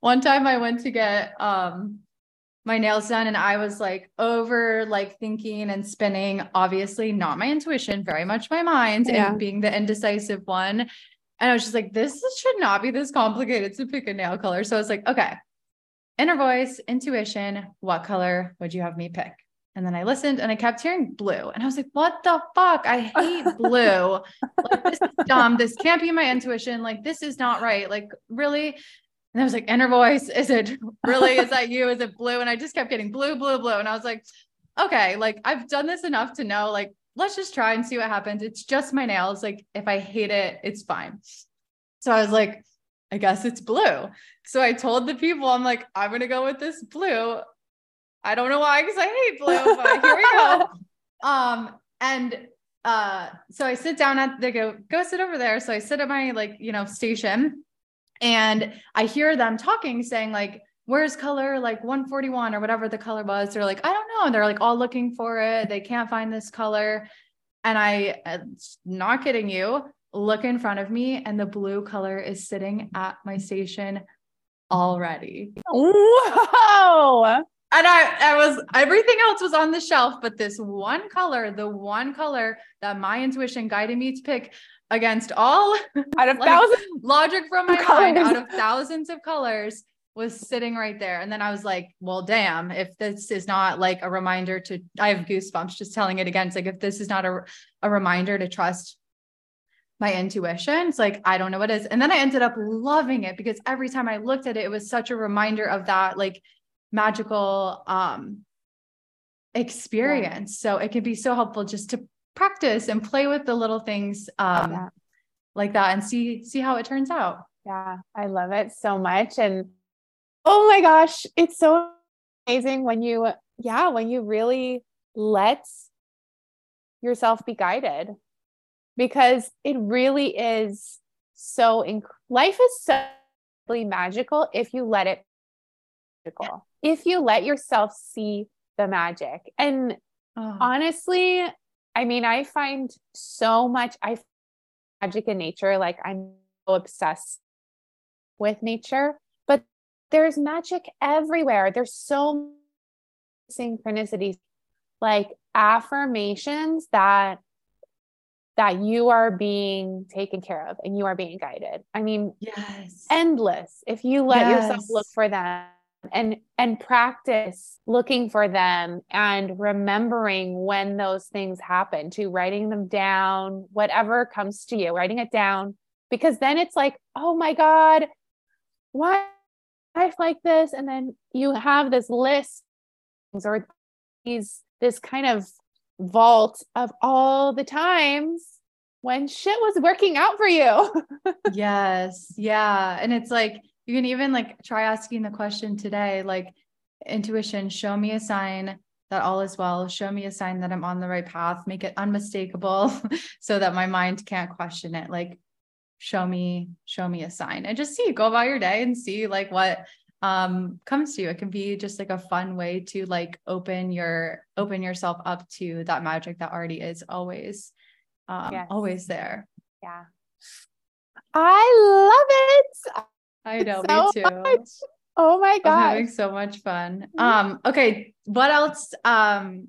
one time i went to get um my nails done and i was like over like thinking and spinning obviously not my intuition very much my mind Yeah. and being the indecisive one and i was just like this should not be this complicated to pick a nail color so i was like okay inner voice intuition what color would you have me pick and then I listened and I kept hearing blue. And I was like, what the fuck? I hate blue. like, this is dumb. This can't be my intuition. Like, this is not right. Like, really? And I was like, inner voice, is it really? Is that you? Is it blue? And I just kept getting blue, blue, blue. And I was like, okay, like I've done this enough to know, like, let's just try and see what happens. It's just my nails. Like, if I hate it, it's fine. So I was like, I guess it's blue. So I told the people, I'm like, I'm going to go with this blue. I don't know why, because I hate blue, but here we go. Um, and uh, so I sit down at they go, go sit over there. So I sit at my like, you know, station and I hear them talking, saying, like, where's color like 141 or whatever the color was. They're like, I don't know. And they're like all looking for it. They can't find this color. And I, uh, not kidding you, look in front of me and the blue color is sitting at my station already. Wow. And I, I was everything else was on the shelf, but this one color, the one color that my intuition guided me to pick against all Out of Like, thousands. logic from my mind out of thousands of colors was sitting right there. And then I was like, well, damn, if this is not like a reminder to, I have goosebumps just telling it again. It's like, if this is not a, a reminder to trust my intuition, it's like, I don't know what is. And then I ended up loving it because every time I looked at it, it was such a reminder of that like magical um experience. So it can be so helpful just to practice and play with the little things um Yeah. like that and see see how it turns out. Yeah, I love it so much. And oh my gosh, it's so amazing when you, yeah, when you really let yourself be guided because it really is so, inc- life is so magical if you let it magical, if you let yourself see the magic. And Oh, honestly, I mean, I find so much I find magic in nature. Like I'm so obsessed with nature, but there's magic everywhere. There's so synchronicities, like affirmations that that you are being taken care of and you are being guided. I mean, yes. Endless if you let yes. yourself look for them and and practice looking for them and remembering when those things happen to writing them down whatever comes to you writing it down. Because then it's like oh my god why life like this? And then you have this list or these this kind of vault of all the times when shit was working out for you. Yes. Yeah. And it's like you can even like try asking the question today like intuition show me a sign that all is well. Show me a sign that i'm on the right path. Make it unmistakable so that my mind can't question it. Like show me show me a sign. And just see go about your day and see like what um comes to you. It can be just like a fun way to like open your open yourself up to that magic that already is always um yes. always there. Yeah. I love it I know, so me too. Much. Oh my god. I'm having so much fun. Mm-hmm. Um, okay, what else um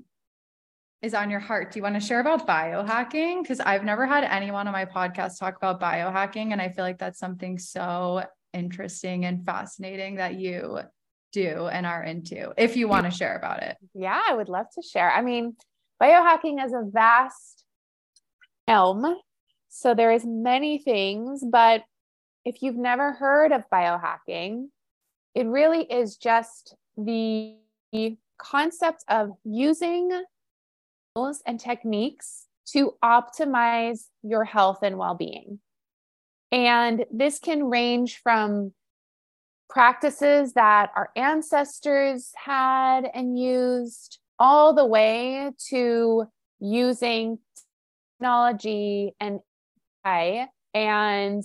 is on your heart? Do you want to share about biohacking? Because I've never had anyone on my podcast talk about biohacking, and I feel like that's something so interesting and fascinating that you do and are into. If you want to share about it, yeah, I would love to share. I mean, biohacking is a vast realm, so there is many things, but if you've never heard of biohacking, it really is just the concept of using tools and techniques to optimize your health and well being. And this can range from practices that our ancestors had and used, all the way to using technology and AI and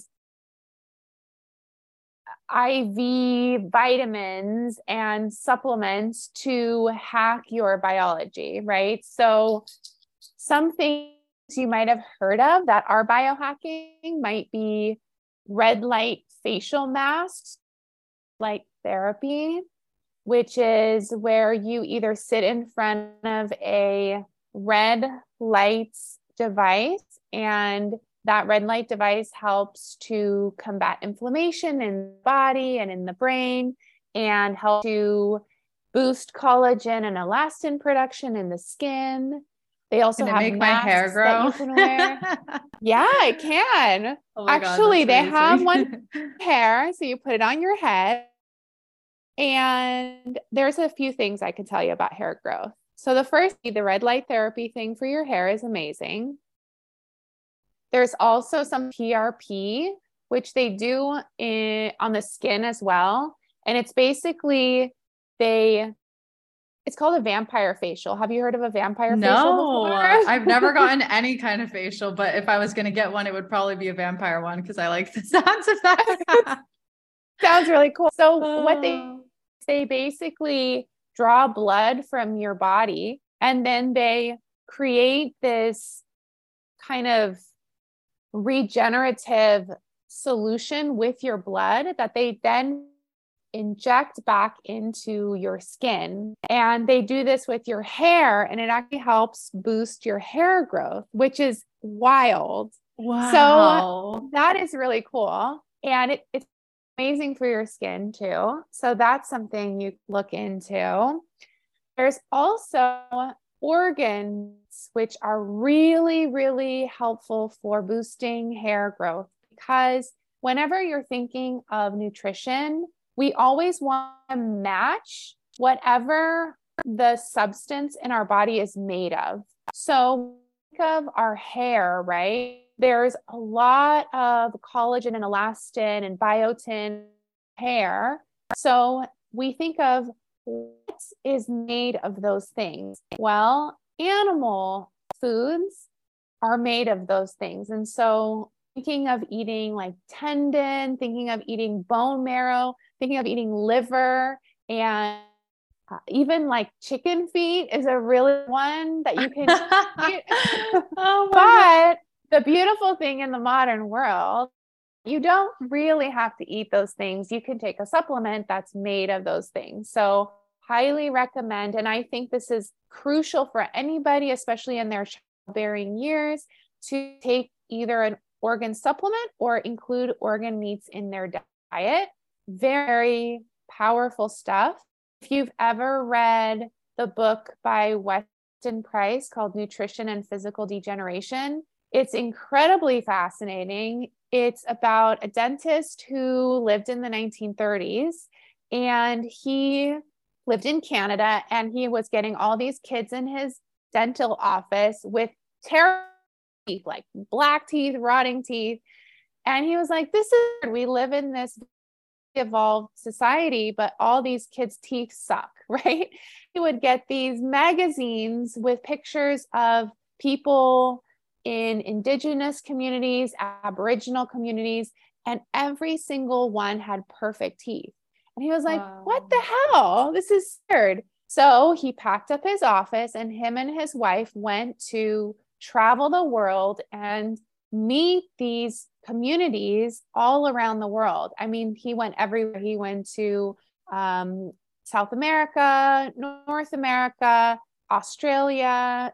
IV vitamins and supplements to hack your biology, right? So, some things you might have heard of that are biohacking might be red light facial masks, light therapy, which is where you either sit in front of a red light device and that red light device helps to combat inflammation in the body and in the brain and help to boost collagen and elastin production in the skin. They also have make my hair grow. yeah, it can. Oh Actually, God, they have one hair, so you put it on your head. And there's a few things I can tell you about hair growth. So the first, the red light therapy thing for your hair is amazing. There's also some PRP, which they do in, on the skin as well. And it's basically they it's called a vampire facial. Have you heard of a vampire no, I've never gotten any kind of facial, but if I was going to get one, it would probably be a vampire one because I like the sounds of that. sounds really cool. So, oh. what they oh. they basically draw blood from your body and then they create this kind of regenerative solution with your blood that they then inject back into your skin. And they do this with your hair, and it actually helps boost your hair growth, which is wild. Wow. So that is really cool. And it, it's amazing for your skin too. So that's something you look into. There's also which are really, really helpful for boosting hair growth because whenever you're thinking of nutrition, we always want to match whatever the substance in our body is made of. So think of our hair, right? There's a lot of collagen and elastin and biotin hair. So we think of what is made of those things? Well, animal foods are made of those things. And so thinking of eating like tendon, thinking of eating bone marrow, thinking of eating liver and uh, even like chicken feet is a really one that you can oh but the beautiful thing in the modern world you don't really have to eat those things. You can take a supplement that's made of those things. So, highly recommend, and I think this is crucial for anybody, especially in their childbearing years, to take either an organ supplement or include organ meats in their diet. Very powerful stuff. If you've ever read the book by Weston Price called Nutrition and Physical Degeneration, it's incredibly fascinating. It's about a dentist who lived in the 1930s and he lived in Canada and he was getting all these kids in his dental office with terrible teeth, like black teeth, rotting teeth. And he was like, This is, we live in this evolved society, but all these kids' teeth suck, right? He would get these magazines with pictures of people in indigenous communities, aboriginal communities, and every single one had perfect teeth. And he was like, wow. What the hell? This is weird. So he packed up his office and him and his wife went to travel the world and meet these communities all around the world. I mean, he went everywhere. He went to um, South America, North America, Australia,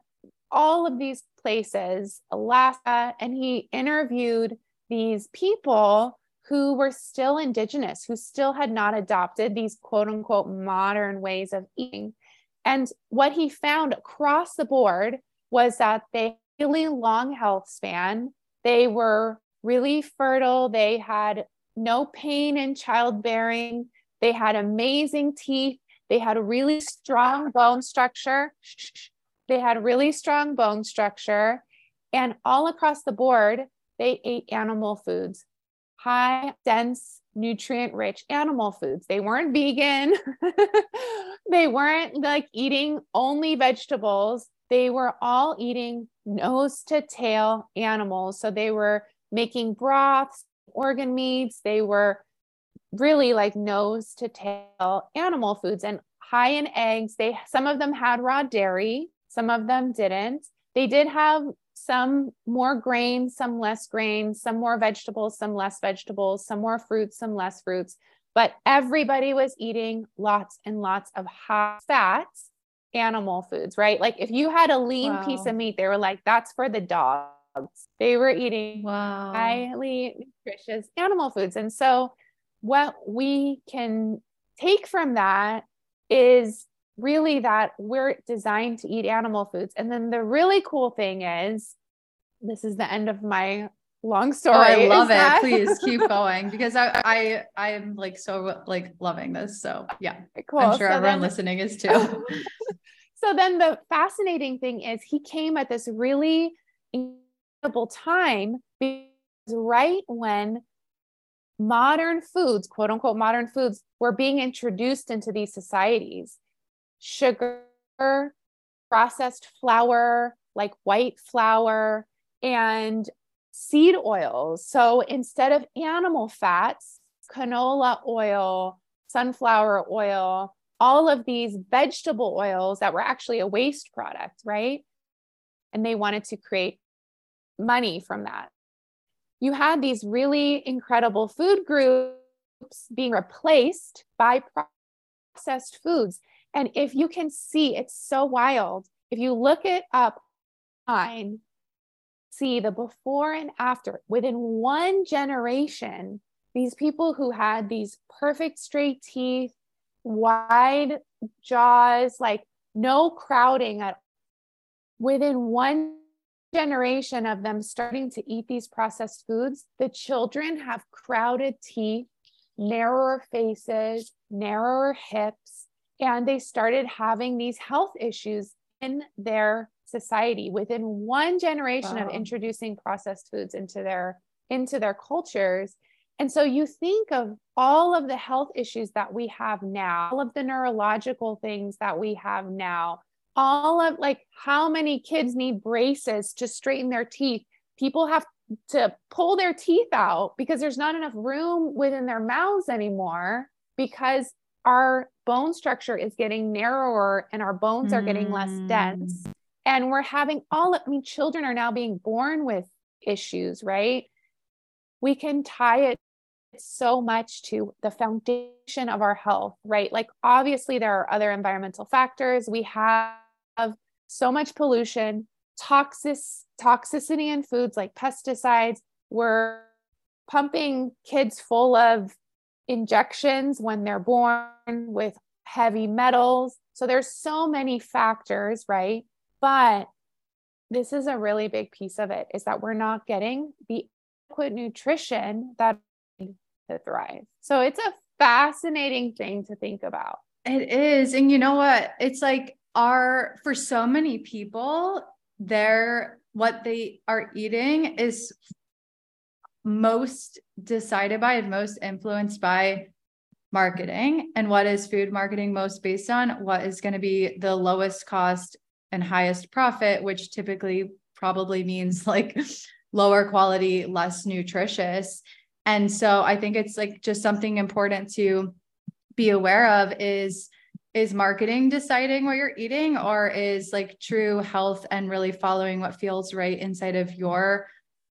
all of these places, Alaska, and he interviewed these people who were still indigenous, who still had not adopted these quote unquote modern ways of eating. And what he found across the board was that they had a really long health span. They were really fertile. They had no pain in childbearing. They had amazing teeth. They had a really strong bone structure. They had really strong bone structure. And all across the board, they ate animal foods, high, dense, nutrient rich animal foods. They weren't vegan. they weren't like eating only vegetables. They were all eating nose to tail animals. So they were making broths, organ meats. They were really like nose to tail animal foods and high in eggs. They some of them had raw dairy, some of them didn't. They did have some more grain, some less grain, some more vegetables, some less vegetables, some more fruits, some less fruits. But everybody was eating lots and lots of high fats animal foods, right? Like if you had a lean wow. piece of meat, they were like, that's for the dogs. They were eating wow. highly nutritious animal foods. And so, what we can take from that is really that we're designed to eat animal foods. And then the really cool thing is this is the end of my long story. Oh, I love it. That- Please keep going because I I I'm like so like loving this. So yeah, cool. I'm sure so everyone then, listening is too. so then the fascinating thing is he came at this really incredible time because right when modern foods, quote unquote modern foods, were being introduced into these societies sugar, processed flour, like white flour, and seed oils. So instead of animal fats, canola oil, sunflower oil, all of these vegetable oils that were actually a waste product, right? And they wanted to create money from that. You had these really incredible food groups being replaced by processed foods. And if you can see, it's so wild. If you look it up online, see the before and after within one generation, these people who had these perfect straight teeth, wide jaws, like no crowding at within one generation of them starting to eat these processed foods, the children have crowded teeth, narrower faces, narrower hips, and they started having these health issues in their society within one generation wow. of introducing processed foods into their into their cultures and so you think of all of the health issues that we have now all of the neurological things that we have now all of like how many kids need braces to straighten their teeth people have to pull their teeth out because there's not enough room within their mouths anymore because our bone structure is getting narrower and our bones are getting less dense. Mm. And we're having all, I mean, children are now being born with issues, right? We can tie it so much to the foundation of our health, right? Like, obviously, there are other environmental factors. We have so much pollution, toxic, toxicity in foods like pesticides. We're pumping kids full of injections when they're born with heavy metals. So there's so many factors, right? But this is a really big piece of it is that we're not getting the adequate nutrition that to thrive. So it's a fascinating thing to think about. It is. And you know what? It's like our for so many people, they're what they are eating is most decided by and most influenced by marketing. And what is food marketing most based on? What is going to be the lowest cost and highest profit, which typically probably means like lower quality, less nutritious. And so I think it's like just something important to be aware of is is marketing deciding what you're eating or is like true health and really following what feels right inside of your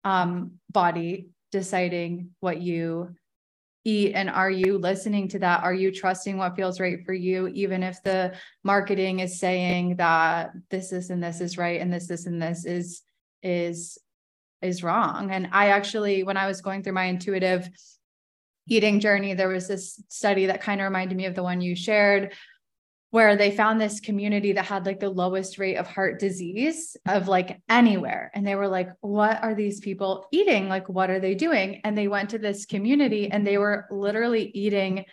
um, body deciding what you eat and are you listening to that? Are you trusting what feels right for you even if the marketing is saying that this is and this is right and this this and this is is is wrong? And i actually when i was going through my intuitive eating journey there was this study that kind of reminded me of the one you shared where they found this community that had like the lowest rate of heart disease of like anywhere. And they were like, what are these people eating? Like, what are they doing? And they went to this community and they were literally eating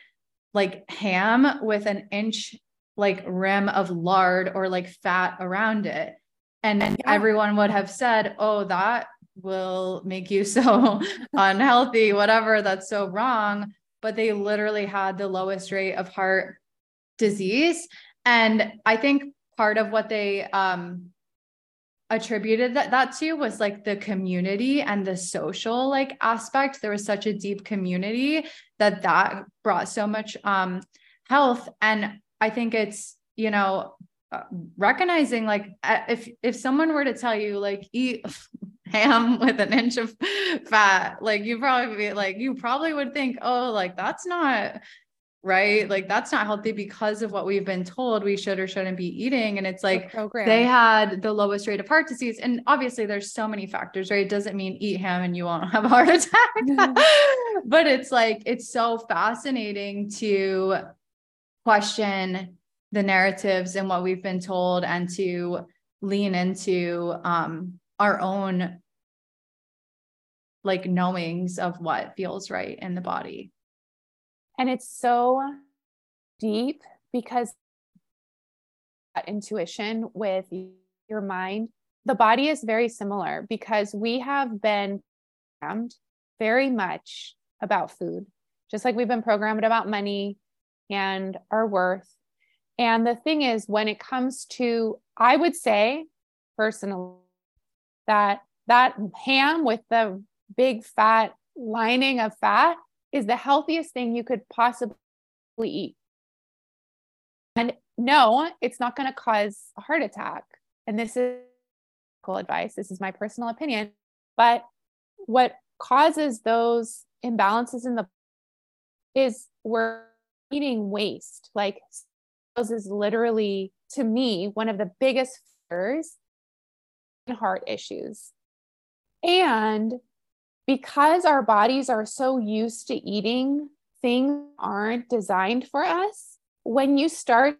like ham with an inch like rim of lard or like fat around it. And yeah. everyone would have said, oh, that will make you so unhealthy, whatever. That's so wrong. But they literally had the lowest rate of heart disease. And I think part of what they um, attributed that, that to was like the community and the social like aspect. There was such a deep community that that brought so much um, health. And I think it's, you know, uh, recognizing like if if someone were to tell you like eat ham with an inch of fat like you probably be like you probably would think oh like that's not right? Like that's not healthy because of what we've been told we should or shouldn't be eating. And it's like they had the lowest rate of heart disease. And obviously there's so many factors, right? It doesn't mean eat ham and you won't have a heart attack. but it's like it's so fascinating to question the narratives and what we've been told and to lean into um our own like knowings of what feels right in the body. And it's so deep because that intuition with your mind, the body is very similar because we have been programmed very much about food, just like we've been programmed about money and our worth. And the thing is, when it comes to, I would say personally, that that ham with the big fat lining of fat is the healthiest thing you could possibly eat. And no, it's not going to cause a heart attack. And this is advice. This is my personal opinion. But what causes those imbalances in the is we're eating waste. Like is literally to me one of the biggest fears in heart issues. And because our bodies are so used to eating things aren't designed for us, when you start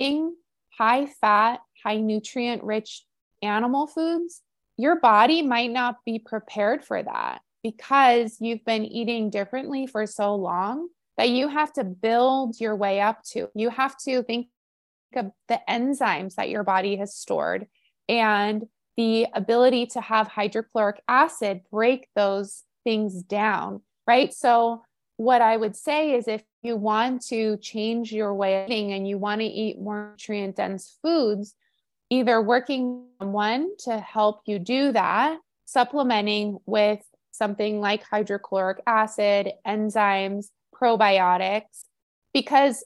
eating high fat, high nutrient rich animal foods, your body might not be prepared for that because you've been eating differently for so long that you have to build your way up to. You have to think of the enzymes that your body has stored and the ability to have hydrochloric acid break those things down, right? So, what I would say is if you want to change your way of eating and you want to eat more nutrient dense foods, either working on one to help you do that, supplementing with something like hydrochloric acid, enzymes, probiotics, because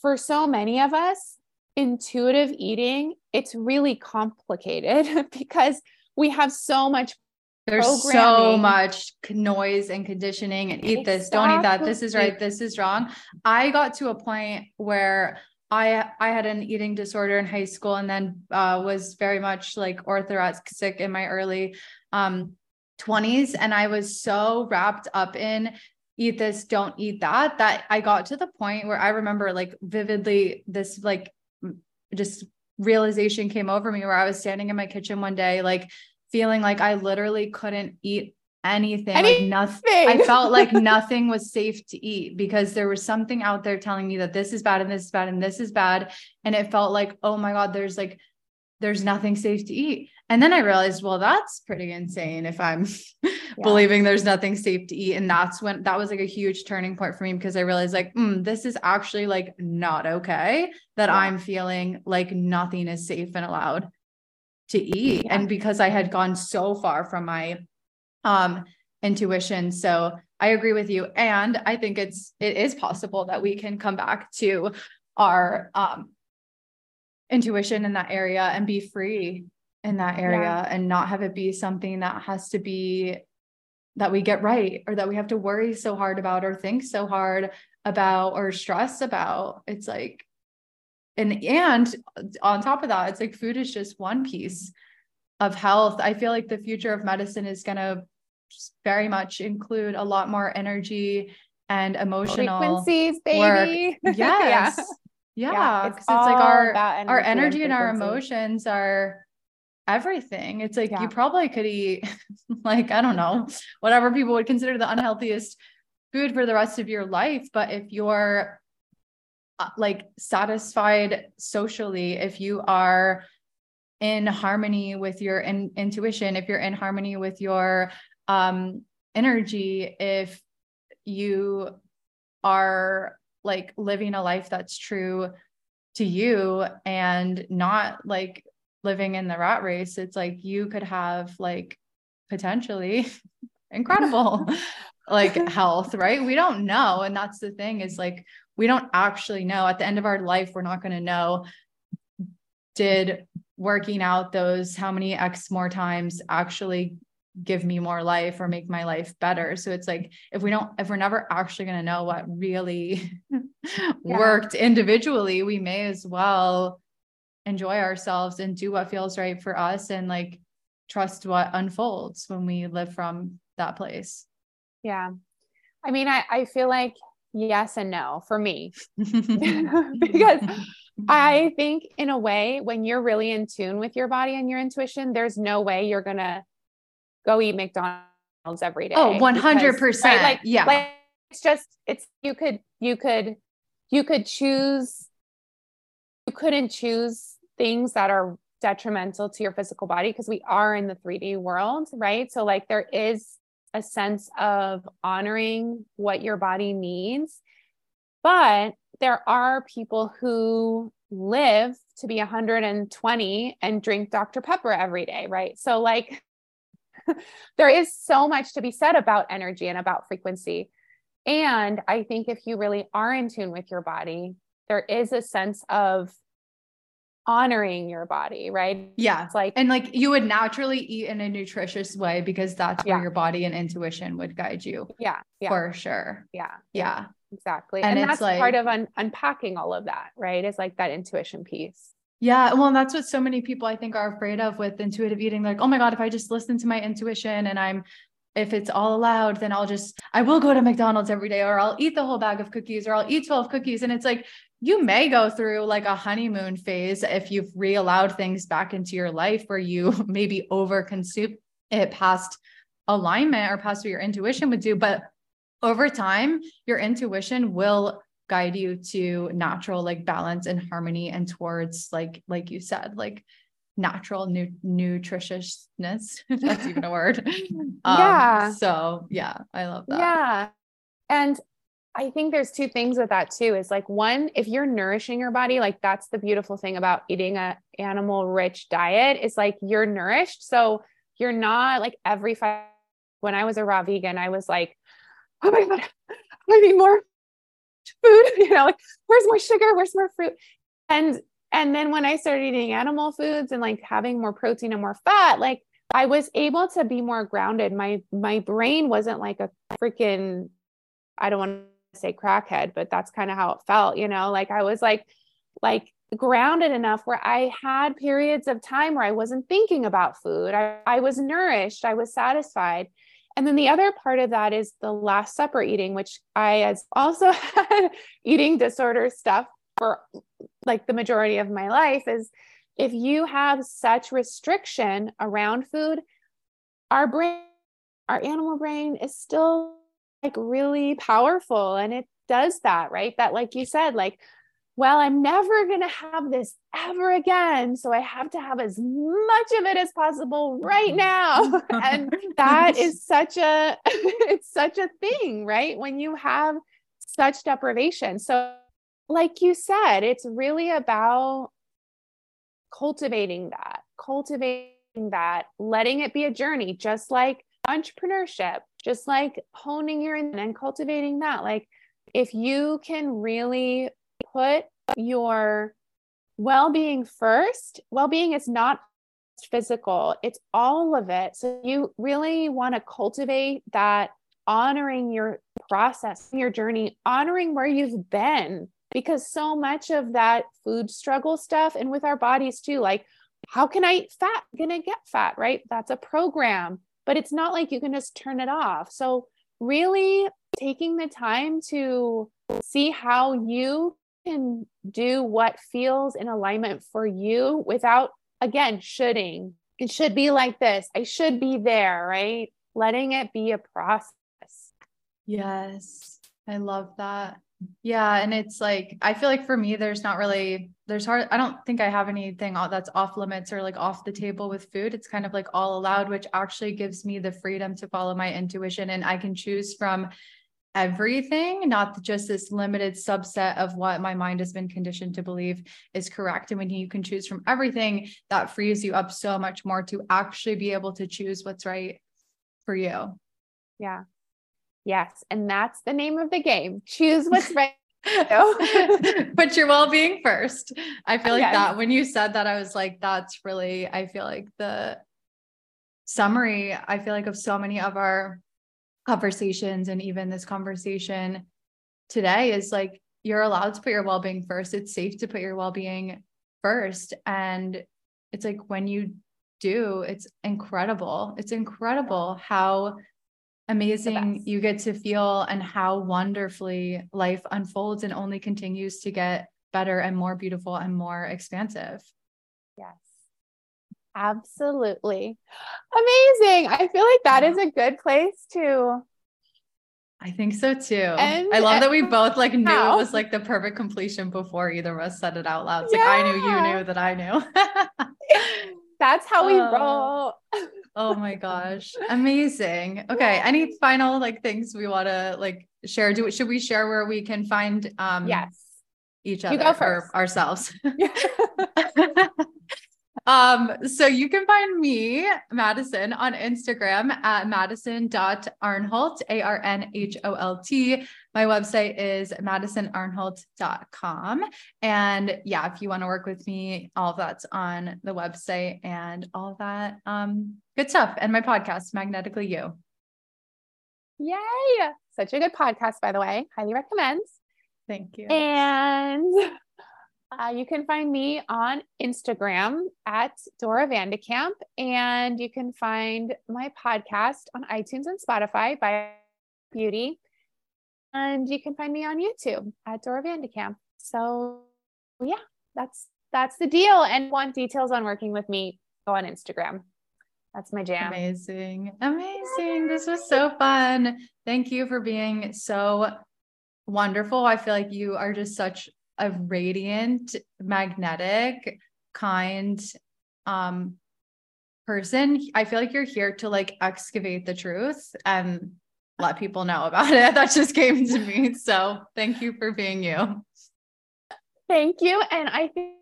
for so many of us, intuitive eating, it's really complicated because we have so much there's so much noise and conditioning and eat exactly. this, don't eat that. This is right. This is wrong. I got to a point where I I had an eating disorder in high school and then uh, was very much like orthorexic in my early um, 20s and I was so wrapped up in eat this don't eat that that I got to the point where I remember like vividly this like just realization came over me where I was standing in my kitchen one day like feeling like I literally couldn't eat anything, anything. like nothing i felt like nothing was safe to eat because there was something out there telling me that this is bad and this is bad and this is bad and it felt like oh my god there's like there's nothing safe to eat and then i realized well that's pretty insane if i'm yeah. believing there's nothing safe to eat and that's when that was like a huge turning point for me because i realized like mm, this is actually like not okay that yeah. i'm feeling like nothing is safe and allowed to eat yeah. and because i had gone so far from my um, intuition. So I agree with you. And I think it's, it is possible that we can come back to our, um, intuition in that area and be free in that area yeah. and not have it be something that has to be that we get right or that we have to worry so hard about or think so hard about or stress about. It's like, and and on top of that, it's like food is just one piece of health. I feel like the future of medicine is going to very much include a lot more energy and emotional frequencies, baby. Work. Yes. yeah. Yeah. Because yeah, it's, it's like our our energy and our emotions are everything. It's like yeah. you probably could eat like, I don't know, whatever people would consider the unhealthiest food for the rest of your life. But if you're uh, like satisfied socially, if you are in harmony with your in, intuition, if you're in harmony with your um, energy, if you are like living a life that's true to you and not like living in the rat race, it's like you could have like potentially incredible like health, right? We don't know. And that's the thing is like, we don't actually know at the end of our life, we're not going to know did working out those how many X more times actually give me more life or make my life better. So it's like if we don't, if we're never actually going to know what really yeah. worked individually, we may as well enjoy ourselves and do what feels right for us and like trust what unfolds when we live from that place. Yeah. I mean, I, I feel like yes and no for me because I think in a way, when you're really in tune with your body and your intuition, there's no way you're going to go eat McDonald's every day. Oh, 100%. Because, right? Like, yeah. Like, it's just, it's, you could, you could, you could choose, you couldn't choose things that are detrimental to your physical body because we are in the 3D world, right? So, like, there is a sense of honoring what your body needs. But there are people who live to be 120 and drink Dr. Pepper every day, right? So, like, there is so much to be said about energy and about frequency. And I think if you really are in tune with your body, there is a sense of honoring your body, right? Yeah. It's like, and like you would naturally eat in a nutritious way because that's where yeah. your body and intuition would guide you. Yeah. yeah. For sure. Yeah. Yeah. Exactly. And, and that's like, part of un- unpacking all of that, right? Is like that intuition piece. Yeah. Well, that's what so many people I think are afraid of with intuitive eating. Like, oh my God, if I just listen to my intuition and I'm, if it's all allowed, then I'll just, I will go to McDonald's every day or I'll eat the whole bag of cookies or I'll eat 12 cookies. And it's like, you may go through like a honeymoon phase if you've re-allowed things back into your life where you maybe over consume it past alignment or past what your intuition would do. But over time, your intuition will guide you to natural like balance and harmony and towards like like you said like natural nu- nutritiousness if that's even a word. Um, yeah. so yeah i love that. Yeah. And i think there's two things with that too. Is like one if you're nourishing your body like that's the beautiful thing about eating a animal rich diet. Is like you're nourished. So you're not like every five when i was a raw vegan i was like oh my god i need more food. You know like where's more sugar? Where's more fruit? And and then when i started eating animal foods and like having more protein and more fat like I was able to be more grounded. My my brain wasn't like a freaking I don't want to say crackhead, but that's kind of how it felt, you know, like I was like like grounded enough where I had periods of time where I wasn't thinking about food. I, I was nourished, I was satisfied. And then the other part of that is the Last Supper eating, which I has also had eating disorder stuff for like the majority of my life is if you have such restriction around food, our brain, our animal brain is still like really powerful and it does that, right? That, like you said, like, well, I'm never going to have this ever again. So I have to have as much of it as possible right mm-hmm. now. and that is such a, it's such a thing, right? When you have such deprivation. So, like you said, it's really about cultivating that, cultivating that, letting it be a journey, just like entrepreneurship, just like honing your and cultivating that. Like if you can really put your well-being first, well-being is not physical, it's all of it. So you really want to cultivate that honoring your process, your journey, honoring where you've been because so much of that food struggle stuff and with our bodies too like how can i eat fat? Gonna get fat right? That's a program but it's not like you can just turn it off. So really taking the time to see how you can do what feels in alignment for you without again shoulding. It should be like this. I should be there right? Letting it be a process. Yes. I love that yeah. And it's like, I feel like for me, there's not really, there's hard, I don't think I have anything that's off limits or like off the table with food. It's kind of like all allowed, which actually gives me the freedom to follow my intuition. And I can choose from everything, not just this limited subset of what my mind has been conditioned to believe is correct. And when you can choose from everything, that frees you up so much more to actually be able to choose what's right for you. Yeah. Yes. And that's the name of the game. Choose what's right. Put your well being first. I feel like yes. that when you said that, I was like, that's really, I feel like the summary, I feel like of so many of our conversations and even this conversation today is like, you're allowed to put your well being first. It's safe to put your well being first. And it's like when you do, it's incredible. It's incredible how amazing you get to feel and how wonderfully life unfolds and only continues to get better and more beautiful and more expansive. Yes. Absolutely. Amazing. I feel like that is a good place to I think so too. And, I love that we both like knew it was like the perfect completion before either of us said it out loud. It's yeah. like I knew you knew that I knew. That's how we uh, roll. oh my gosh. Amazing. Okay. Any final like things we want to like share? Do should we share where we can find um yes each other you go first. ourselves? Um, so you can find me, Madison, on Instagram at madison.arnholt, A-R-N-H-O-L-T. My website is madisonarnholt.com. And yeah, if you want to work with me, all of that's on the website and all that um, good stuff. And my podcast, Magnetically You. Yay! Such a good podcast, by the way. Highly recommend. Thank you. And uh, you can find me on Instagram at Dora Vandekamp, and you can find my podcast on iTunes and Spotify by Beauty. And you can find me on YouTube at Dora Vandekamp. So yeah, that's that's the deal. And want details on working with me, go on Instagram. That's my jam. Amazing. Amazing. This was so fun. Thank you for being so wonderful. I feel like you are just such a radiant, magnetic, kind um person. I feel like you're here to like excavate the truth and let people know about it. That just came to me. So thank you for being you. Thank you. And I think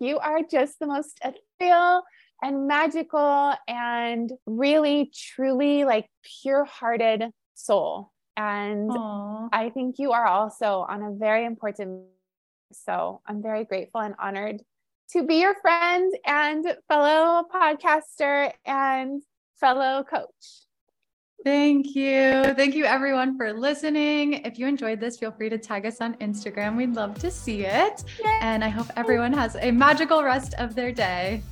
you are just the most ethereal and magical and really, truly like pure hearted soul. And Aww. I think you are also on a very important so I'm very grateful and honored to be your friend and fellow podcaster and fellow coach. Thank you. Thank you, everyone, for listening. If you enjoyed this, feel free to tag us on Instagram. We'd love to see it. Yay. And I hope everyone has a magical rest of their day.